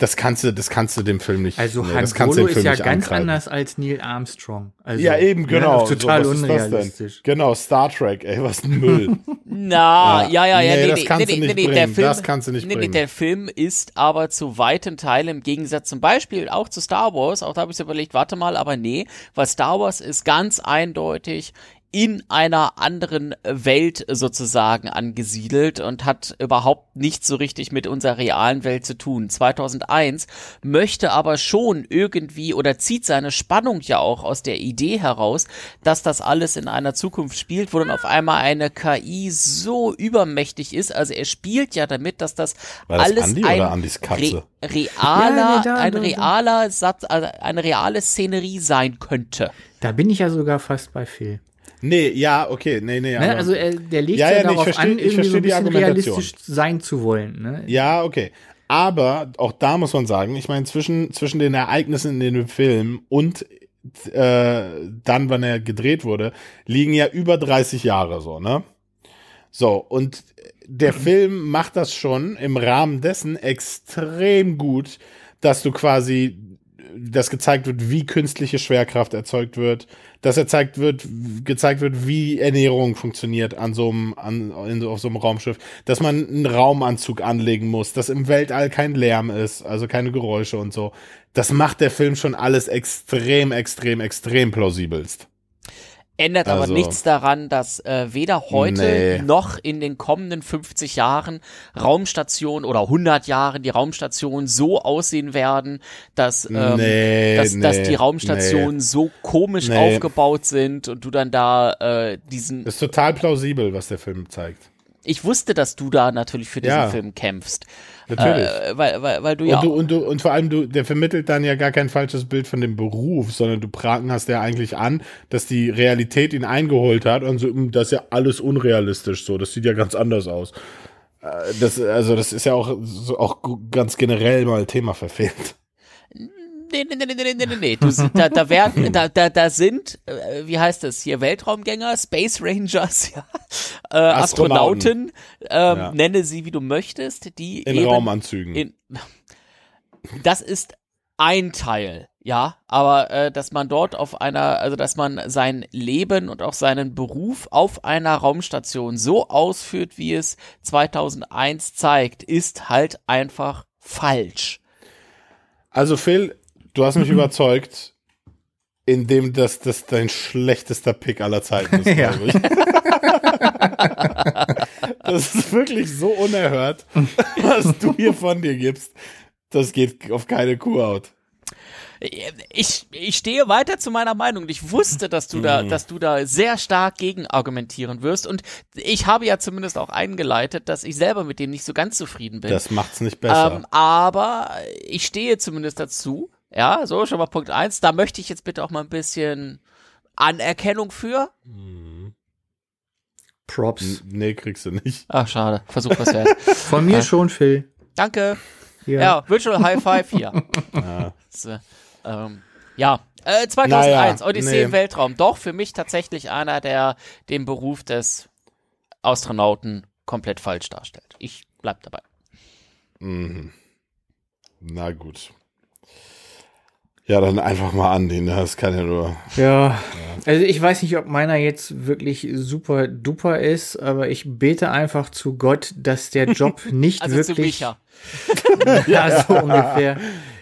das kannst du, das kannst du dem Film nicht. Also nee, Han Solo ist ja ganz angreifen. anders als Neil Armstrong. Also, ja, eben, genau. Ja, total so, unrealistisch. Genau, Star Trek, ey, was ein Müll. Na, ja, ja, ja, nee, nee, das kannst nee, du nicht nee, bringen. Der Film, das kannst du nicht nee, bringen. Nee, der Film ist aber zu weiten Teilen im Gegensatz zum Beispiel auch zu Star Wars, auch da habe ich überlegt, warte mal, aber nee, weil Star Wars ist ganz eindeutig in einer anderen Welt sozusagen angesiedelt und hat überhaupt nichts so richtig mit unserer realen Welt zu tun. 2001 möchte aber schon irgendwie oder zieht seine Spannung ja auch aus der Idee heraus, dass das alles in einer Zukunft spielt, wo dann auf einmal eine KI so übermächtig ist. Also er spielt ja damit, dass das, War das alles Andi ein oder Andis Katze? Re realer, ja, nee, da, ein realer Satz, also eine reale Szenerie sein könnte. Da bin ich ja sogar fast bei Phil. Nee, ja, okay, nee, nee. Ne? Also er, der legt ja, ja, ja darauf versteh, an, irgendwie so ein bisschen realistisch sein zu wollen. Ne? Ja, okay. Aber auch da muss man sagen, ich meine, zwischen, zwischen den Ereignissen in dem Film und äh, dann, wann er gedreht wurde, liegen ja über 30 Jahre so, ne? So, und der Film macht das schon im Rahmen dessen extrem gut, dass du quasi dass gezeigt wird, wie künstliche Schwerkraft erzeugt wird, dass erzeigt wird, gezeigt wird, wie Ernährung funktioniert an so einem, an, in, auf so einem Raumschiff, dass man einen Raumanzug anlegen muss, dass im Weltall kein Lärm ist, also keine Geräusche und so. Das macht der Film schon alles extrem, extrem, extrem plausibelst. Ändert also, aber nichts daran, dass äh, weder heute nee. noch in den kommenden 50 Jahren Raumstationen oder 100 Jahren die Raumstationen so aussehen werden, dass, ähm, nee, dass, nee, dass die Raumstationen so komisch aufgebaut sind und du dann da äh, diesen. Das ist total plausibel, was der Film zeigt. Ich wusste, dass du da natürlich für diesen ja. Film kämpfst. Natürlich. Äh, weil, weil, weil du und ja. Du, und, du, und vor allem, du, der vermittelt dann ja gar kein falsches Bild von dem Beruf, sondern du praten hast ja eigentlich an, dass die Realität ihn eingeholt hat und so, hm, das ist ja alles unrealistisch so. Das sieht ja ganz anders aus. Äh, das, also, das ist ja auch, auch ganz generell mal Thema verfehlt nee, nee, nee, nee, nee, nee, nee. Du, da, da werden, da, da, da sind, äh, wie heißt das hier, Weltraumgänger, Space Rangers, ja, äh, Astronauten, ähm, ja. nenne sie wie du möchtest, die in eben, Raumanzügen. In, das ist ein Teil, ja, aber äh, dass man dort auf einer, also dass man sein Leben und auch seinen Beruf auf einer Raumstation so ausführt, wie es 2001 zeigt, ist halt einfach falsch. Also Phil, du hast mich überzeugt, indem das, das dein schlechtester Pick aller Zeiten ist, ja. glaube ich. das ist wirklich so unerhört, was du hier von dir gibst. Das geht auf keine Kuhhaut. Ich, ich stehe weiter zu meiner Meinung. Ich wusste, dass du da, mhm. dass du da sehr stark gegen argumentieren wirst. Und ich habe ja zumindest auch eingeleitet, dass ich selber mit dem nicht so ganz zufrieden bin. Das macht's nicht besser. Ähm, aber ich stehe zumindest dazu, ja, so schon mal Punkt eins. Da möchte ich jetzt bitte auch mal ein bisschen Anerkennung für. Mhm. Props. N nee, kriegst du nicht. Ach, schade. Versuch was wert. Von mir schon, Phil. Danke. Ja, ja Virtual High Five hier. ja. So, ähm, ja. Äh, 2001, naja, Odyssee nee. im Weltraum. Doch für mich tatsächlich einer, der den Beruf des Astronauten komplett falsch darstellt. Ich bleib dabei. Mhm. Na gut. Ja, dann einfach mal an den, das kann ja nur. Ja. Also ich weiß nicht, ob meiner jetzt wirklich super duper ist, aber ich bete einfach zu Gott, dass der Job nicht also wirklich. Zu ja, so ungefähr.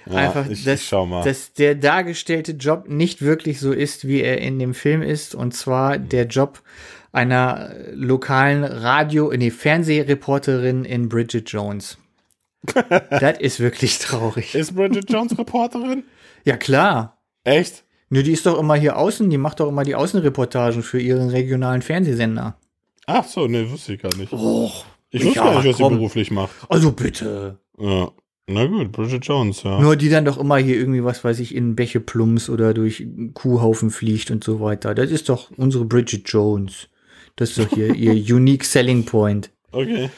Ja, einfach, ich, dass, ich dass der dargestellte Job nicht wirklich so ist, wie er in dem Film ist, und zwar der Job einer lokalen Radio, nee, Fernsehreporterin in Bridget Jones. das ist wirklich traurig. Ist Bridget Jones Reporterin? Ja, klar. Echt? Nö, die ist doch immer hier außen, die macht doch immer die Außenreportagen für ihren regionalen Fernsehsender. Ach so, ne, wusste ich gar nicht. Oh, ich wusste ja, gar nicht, was komm. sie beruflich macht. Also bitte. Ja. Na gut, Bridget Jones, ja. Nur die dann doch immer hier irgendwie, was weiß ich, in Bäche plumps oder durch Kuhhaufen fliegt und so weiter. Das ist doch unsere Bridget Jones. Das ist doch hier ihr Unique Selling Point. Okay.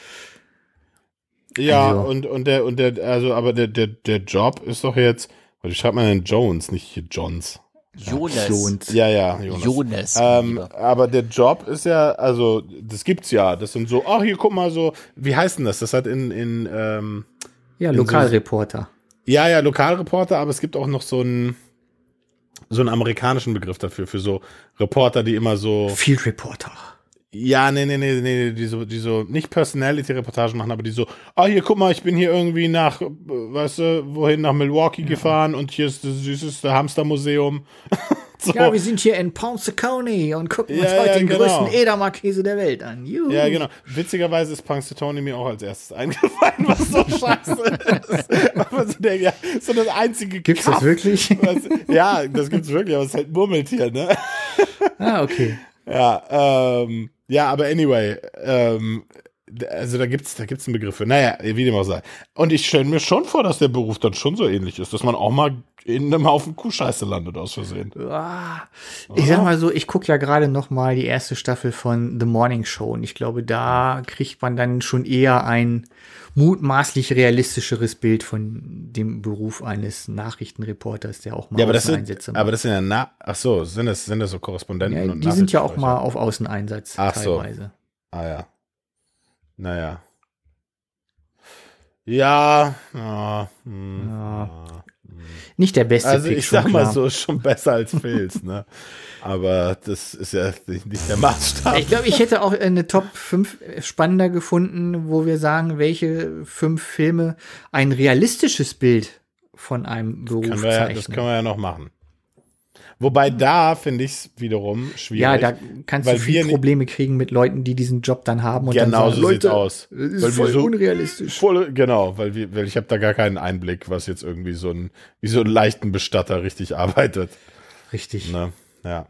Ja, also. und, und der, und der, also, aber der, der, der Job ist doch jetzt, wie schreibt man denn Jones, nicht hier Johns? Jonas. Jones. Ja, ja, Jonas. Jonas ähm, aber der Job ist ja, also, das gibt's ja. Das sind so, ach, hier, guck mal so, wie heißt denn das? Das hat in, in, ähm, Ja, in Lokalreporter. So, ja, ja, Lokalreporter, aber es gibt auch noch so einen, so einen amerikanischen Begriff dafür, für so Reporter, die immer so. Field Reporter. Ja, nee, nee, nee, nee, die so, die so nicht Personality-Reportagen machen, aber die so, ah, hier, guck mal, ich bin hier irgendwie nach, weißt du, wohin, nach Milwaukee ja. gefahren und hier ist das süßeste Hamstermuseum. so. Ja, wir sind hier in Punxsutawney und gucken ja, uns heute ja, den genau. größten Edamarkäse der Welt an. Juhu. Ja, genau. Witzigerweise ist Punxsutawney mir auch als erstes eingefallen, was so scheiße ist. aber so, der, ja, so das einzige Gibt's Kaff, das wirklich? Was, ja, das gibt's wirklich, aber es ist halt Murmeltier, ne? ah, okay. Ja, ähm, ja, aber anyway, ähm, also da gibt's, da gibt's einen Begriff für. Naja, wie dem auch sei. Und ich stelle mir schon vor, dass der Beruf dann schon so ähnlich ist, dass man auch mal in einem Haufen Kuhscheiße landet aus Versehen. Ich sag mal so, ich gucke ja gerade noch mal die erste Staffel von The Morning Show und ich glaube, da kriegt man dann schon eher ein mutmaßlich realistischeres Bild von dem Beruf eines Nachrichtenreporters, der auch mal ja, aber das sind, macht. Aber das sind ja, na ach so, sind das, sind das so Korrespondenten ja, und Die sind ja auch mal auf Außeneinsatz ach teilweise. So. Ah ja. Naja. Ja, ja, hm, ja. Nicht der beste Also Pick, ich sag mal so, schon besser als Filz, ne? Aber das ist ja nicht der Maßstab. Ich glaube, ich hätte auch eine Top 5 spannender gefunden, wo wir sagen, welche fünf Filme ein realistisches Bild von einem Beruf das zeichnen. Ja, das können wir ja noch machen. Wobei da finde ich es wiederum schwierig. Ja, da kannst du viele Probleme kriegen mit Leuten, die diesen Job dann haben und genau dann sagen, so sieht's aus. Ist weil voll so, unrealistisch. Voll, genau, weil, wir, weil ich habe da gar keinen Einblick, was jetzt irgendwie so ein wie so ein leichten Bestatter richtig arbeitet. Richtig. Ne? Ja.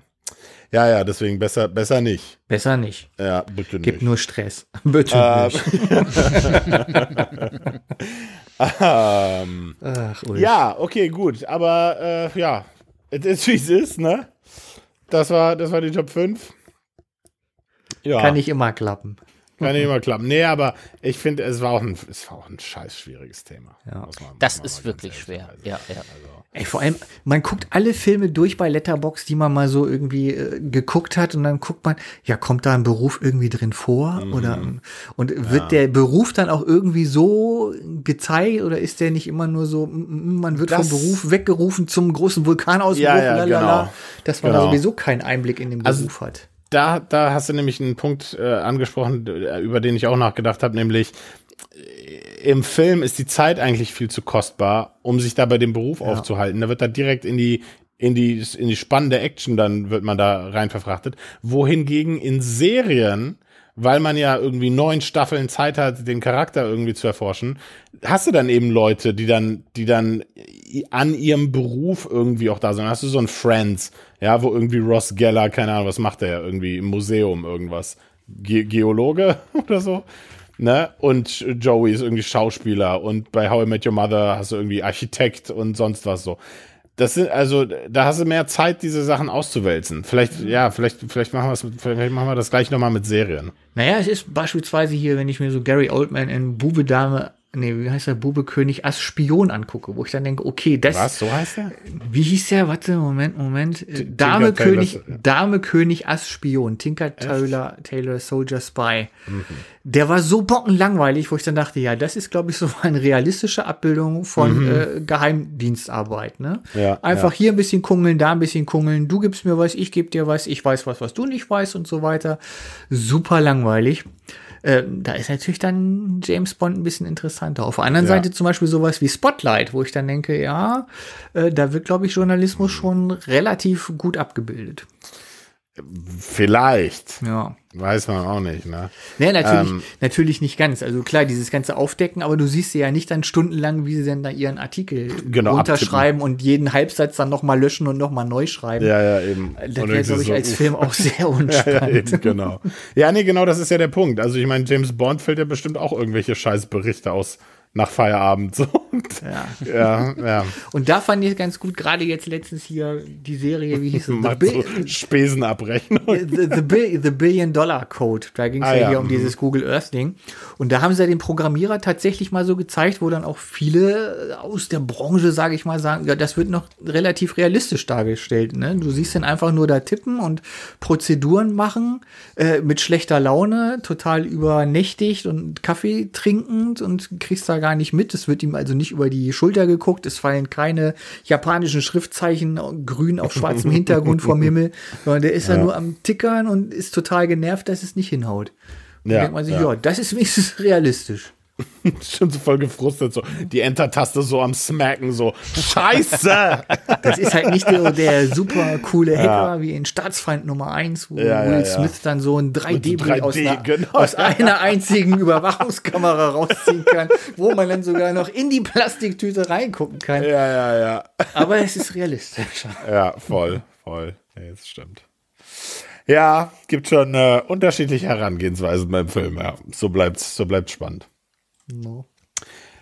Ja, ja, deswegen besser, besser nicht. Besser nicht. Ja, bitte nicht. Gibt nur Stress. Bitte äh, nicht. ähm, Ach, ja, okay, gut. Aber äh, ja, es ist wie es ist, ne? Das war, das war die Top 5. Ja. Kann nicht immer klappen. Kann nicht immer klappen. Nee, aber ich finde, es war auch ein, es war auch ein scheiß schwieriges Thema. Ja. Man, das ist wirklich schwer. Ja, ja. Also, Ey, vor allem, man guckt alle Filme durch bei Letterbox, die man mal so irgendwie äh, geguckt hat und dann guckt man, ja, kommt da ein Beruf irgendwie drin vor mhm. oder und wird ja. der Beruf dann auch irgendwie so gezeigt oder ist der nicht immer nur so, man wird das, vom Beruf weggerufen zum großen Vulkanausbruch, ja, ja, genau. dass man genau. da sowieso keinen Einblick in den also Beruf also, hat. Da, da hast du nämlich einen Punkt äh, angesprochen, über den ich auch nachgedacht habe, nämlich im Film ist die Zeit eigentlich viel zu kostbar, um sich da bei dem Beruf ja. aufzuhalten. Da wird da direkt in die in die in die spannende Action dann wird man da rein verfrachtet. Wohingegen in Serien, weil man ja irgendwie neun Staffeln Zeit hat, den Charakter irgendwie zu erforschen, hast du dann eben Leute, die dann die dann an ihrem Beruf irgendwie auch da sind. Hast du so ein Friends, ja, wo irgendwie Ross Geller, keine Ahnung, was macht der irgendwie im Museum irgendwas, Ge Geologe oder so Ne? Und Joey ist irgendwie Schauspieler und bei How I Met Your Mother hast du irgendwie Architekt und sonst was so. Das sind, also, da hast du mehr Zeit, diese Sachen auszuwälzen. Vielleicht, ja, vielleicht, vielleicht machen wir es, vielleicht machen wir das gleich nochmal mit Serien. Naja, es ist beispielsweise hier, wenn ich mir so Gary Oldman in Bube Dame nee, wie heißt der Bube König als Spion angucke, wo ich dann denke, okay, das. Was, so heißt der? Wie hieß der? Warte, Moment, Moment. T Dame Tinker König, Taylor, Dame König als Spion, Tinker Taylor, Taylor Soldier Spy. Mhm. Der war so bockenlangweilig, wo ich dann dachte, ja, das ist, glaube ich, so eine realistische Abbildung von mhm. äh, Geheimdienstarbeit, ne? Ja, Einfach ja. hier ein bisschen kungeln, da ein bisschen kungeln, du gibst mir was, ich gebe dir was, ich weiß was, was du nicht weißt und so weiter. Super langweilig. Äh, da ist natürlich dann James Bond ein bisschen interessanter. Auf der anderen ja. Seite zum Beispiel sowas wie Spotlight, wo ich dann denke, ja, äh, da wird, glaube ich, Journalismus schon relativ gut abgebildet. Vielleicht. Ja. Weiß man auch nicht, ne? Nee, natürlich, ähm, natürlich nicht ganz. Also klar, dieses ganze Aufdecken, aber du siehst sie ja nicht dann stundenlang, wie sie denn da ihren Artikel genau, unterschreiben und jeden Halbsatz dann nochmal löschen und nochmal neu schreiben. Ja, ja, eben. Das wäre, glaube ich, so, als uff. Film auch sehr unspannend. ja, ja, genau. Ja, nee, genau, das ist ja der Punkt. Also ich meine, James Bond fällt ja bestimmt auch irgendwelche Scheißberichte aus nach Feierabend. So. Ja. ja, ja. Und da fand ich ganz gut, gerade jetzt letztens hier die Serie, wie hieß es? The so Spesenabrechnung. The, the, the, Billion Dollar Code. Da ging es ah, ja, ja, hier um mhm. dieses Google Earth Ding. Und da haben sie ja den Programmierer tatsächlich mal so gezeigt, wo dann auch viele aus der Branche, sage ich mal, sagen, ja, das wird noch relativ realistisch dargestellt. Ne? Du siehst den einfach nur da tippen und Prozeduren machen, äh, mit schlechter Laune, total übernächtigt und Kaffee trinkend und kriegst da gar nicht mit. Es wird ihm also nicht über die Schulter geguckt. Es fallen keine japanischen Schriftzeichen grün auf schwarzem Hintergrund vom Himmel, sondern der ist ja. nur am Tickern und ist total genervt, dass es nicht hinhaut. Ja, denkt man sich, ja. ja, das ist wenigstens realistisch. Schon so voll gefrustet, so die Enter-Taste so am Smacken, so Scheiße! Das ist halt nicht der, der super coole Hacker ja. wie in Staatsfeind Nummer 1, wo ja, Will Smith dann so ein 3D-Bild 3D, aus, einer, genau, aus einer einzigen Überwachungskamera rausziehen kann, wo man dann sogar noch in die Plastiktüte reingucken kann. Ja, ja, ja. Aber es ist realistisch. Ja, voll, voll. Ja, das stimmt. Ja, gibt schon äh, unterschiedliche Herangehensweisen beim Film. Ja, so bleibt's, so bleibt's spannend. No.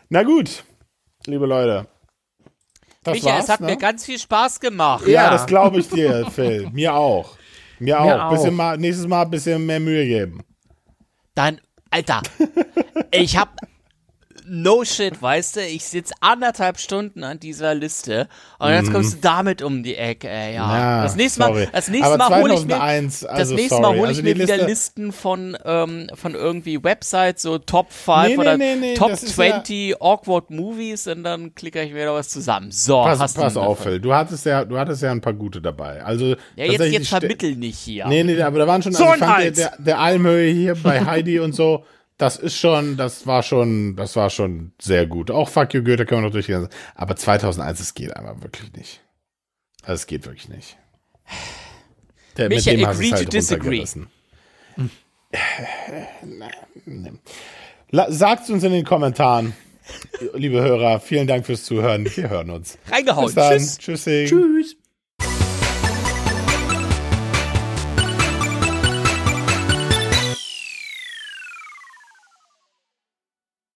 Na gut, liebe Leute. Das Michael, war's, es hat ne? mir ganz viel Spaß gemacht. Ja, ja. das glaube ich dir, Phil. Mir auch. Mir, Mir auch. Bisschen mal, nächstes Mal ein bisschen mehr Mühe geben. Dann, Alter, ich habe no shit, weißt du, ich sitze anderthalb Stunden an dieser Liste und jetzt kommst du mhm. damit um die Ecke, ey, ja. ja das nächste Mal, das nächste Mal hole ich mir, also das nächste Mal hole ich also mir wieder Listen von, ähm, von irgendwie Websites, so Top 5 nee, oder nee, nee, Top 20 ja Awkward Movies und dann klicke ich mir da was zusammen. So, pass, hast pass auf, Phil, du hattest ja, du hattest ja ein paar gute dabei. Also, ja, jetzt, jetzt vermittel nicht hier. Nee, nee, aber da waren schon, so also, der, der, der Almhöhe hier bei Heidi und so, das ist schon, das war schon, das war schon sehr gut. Auch Fuck You Goethe können wir noch durchgehen. Aber 2001, es geht einfach wirklich nicht. Also es geht wirklich nicht. Der, Michael, mit dem agree halt to disagree. Sagt uns in den Kommentaren, liebe Hörer, vielen Dank fürs Zuhören. Wir hören uns. Reingehauen. Tschüss. Tschüss. Tschüss.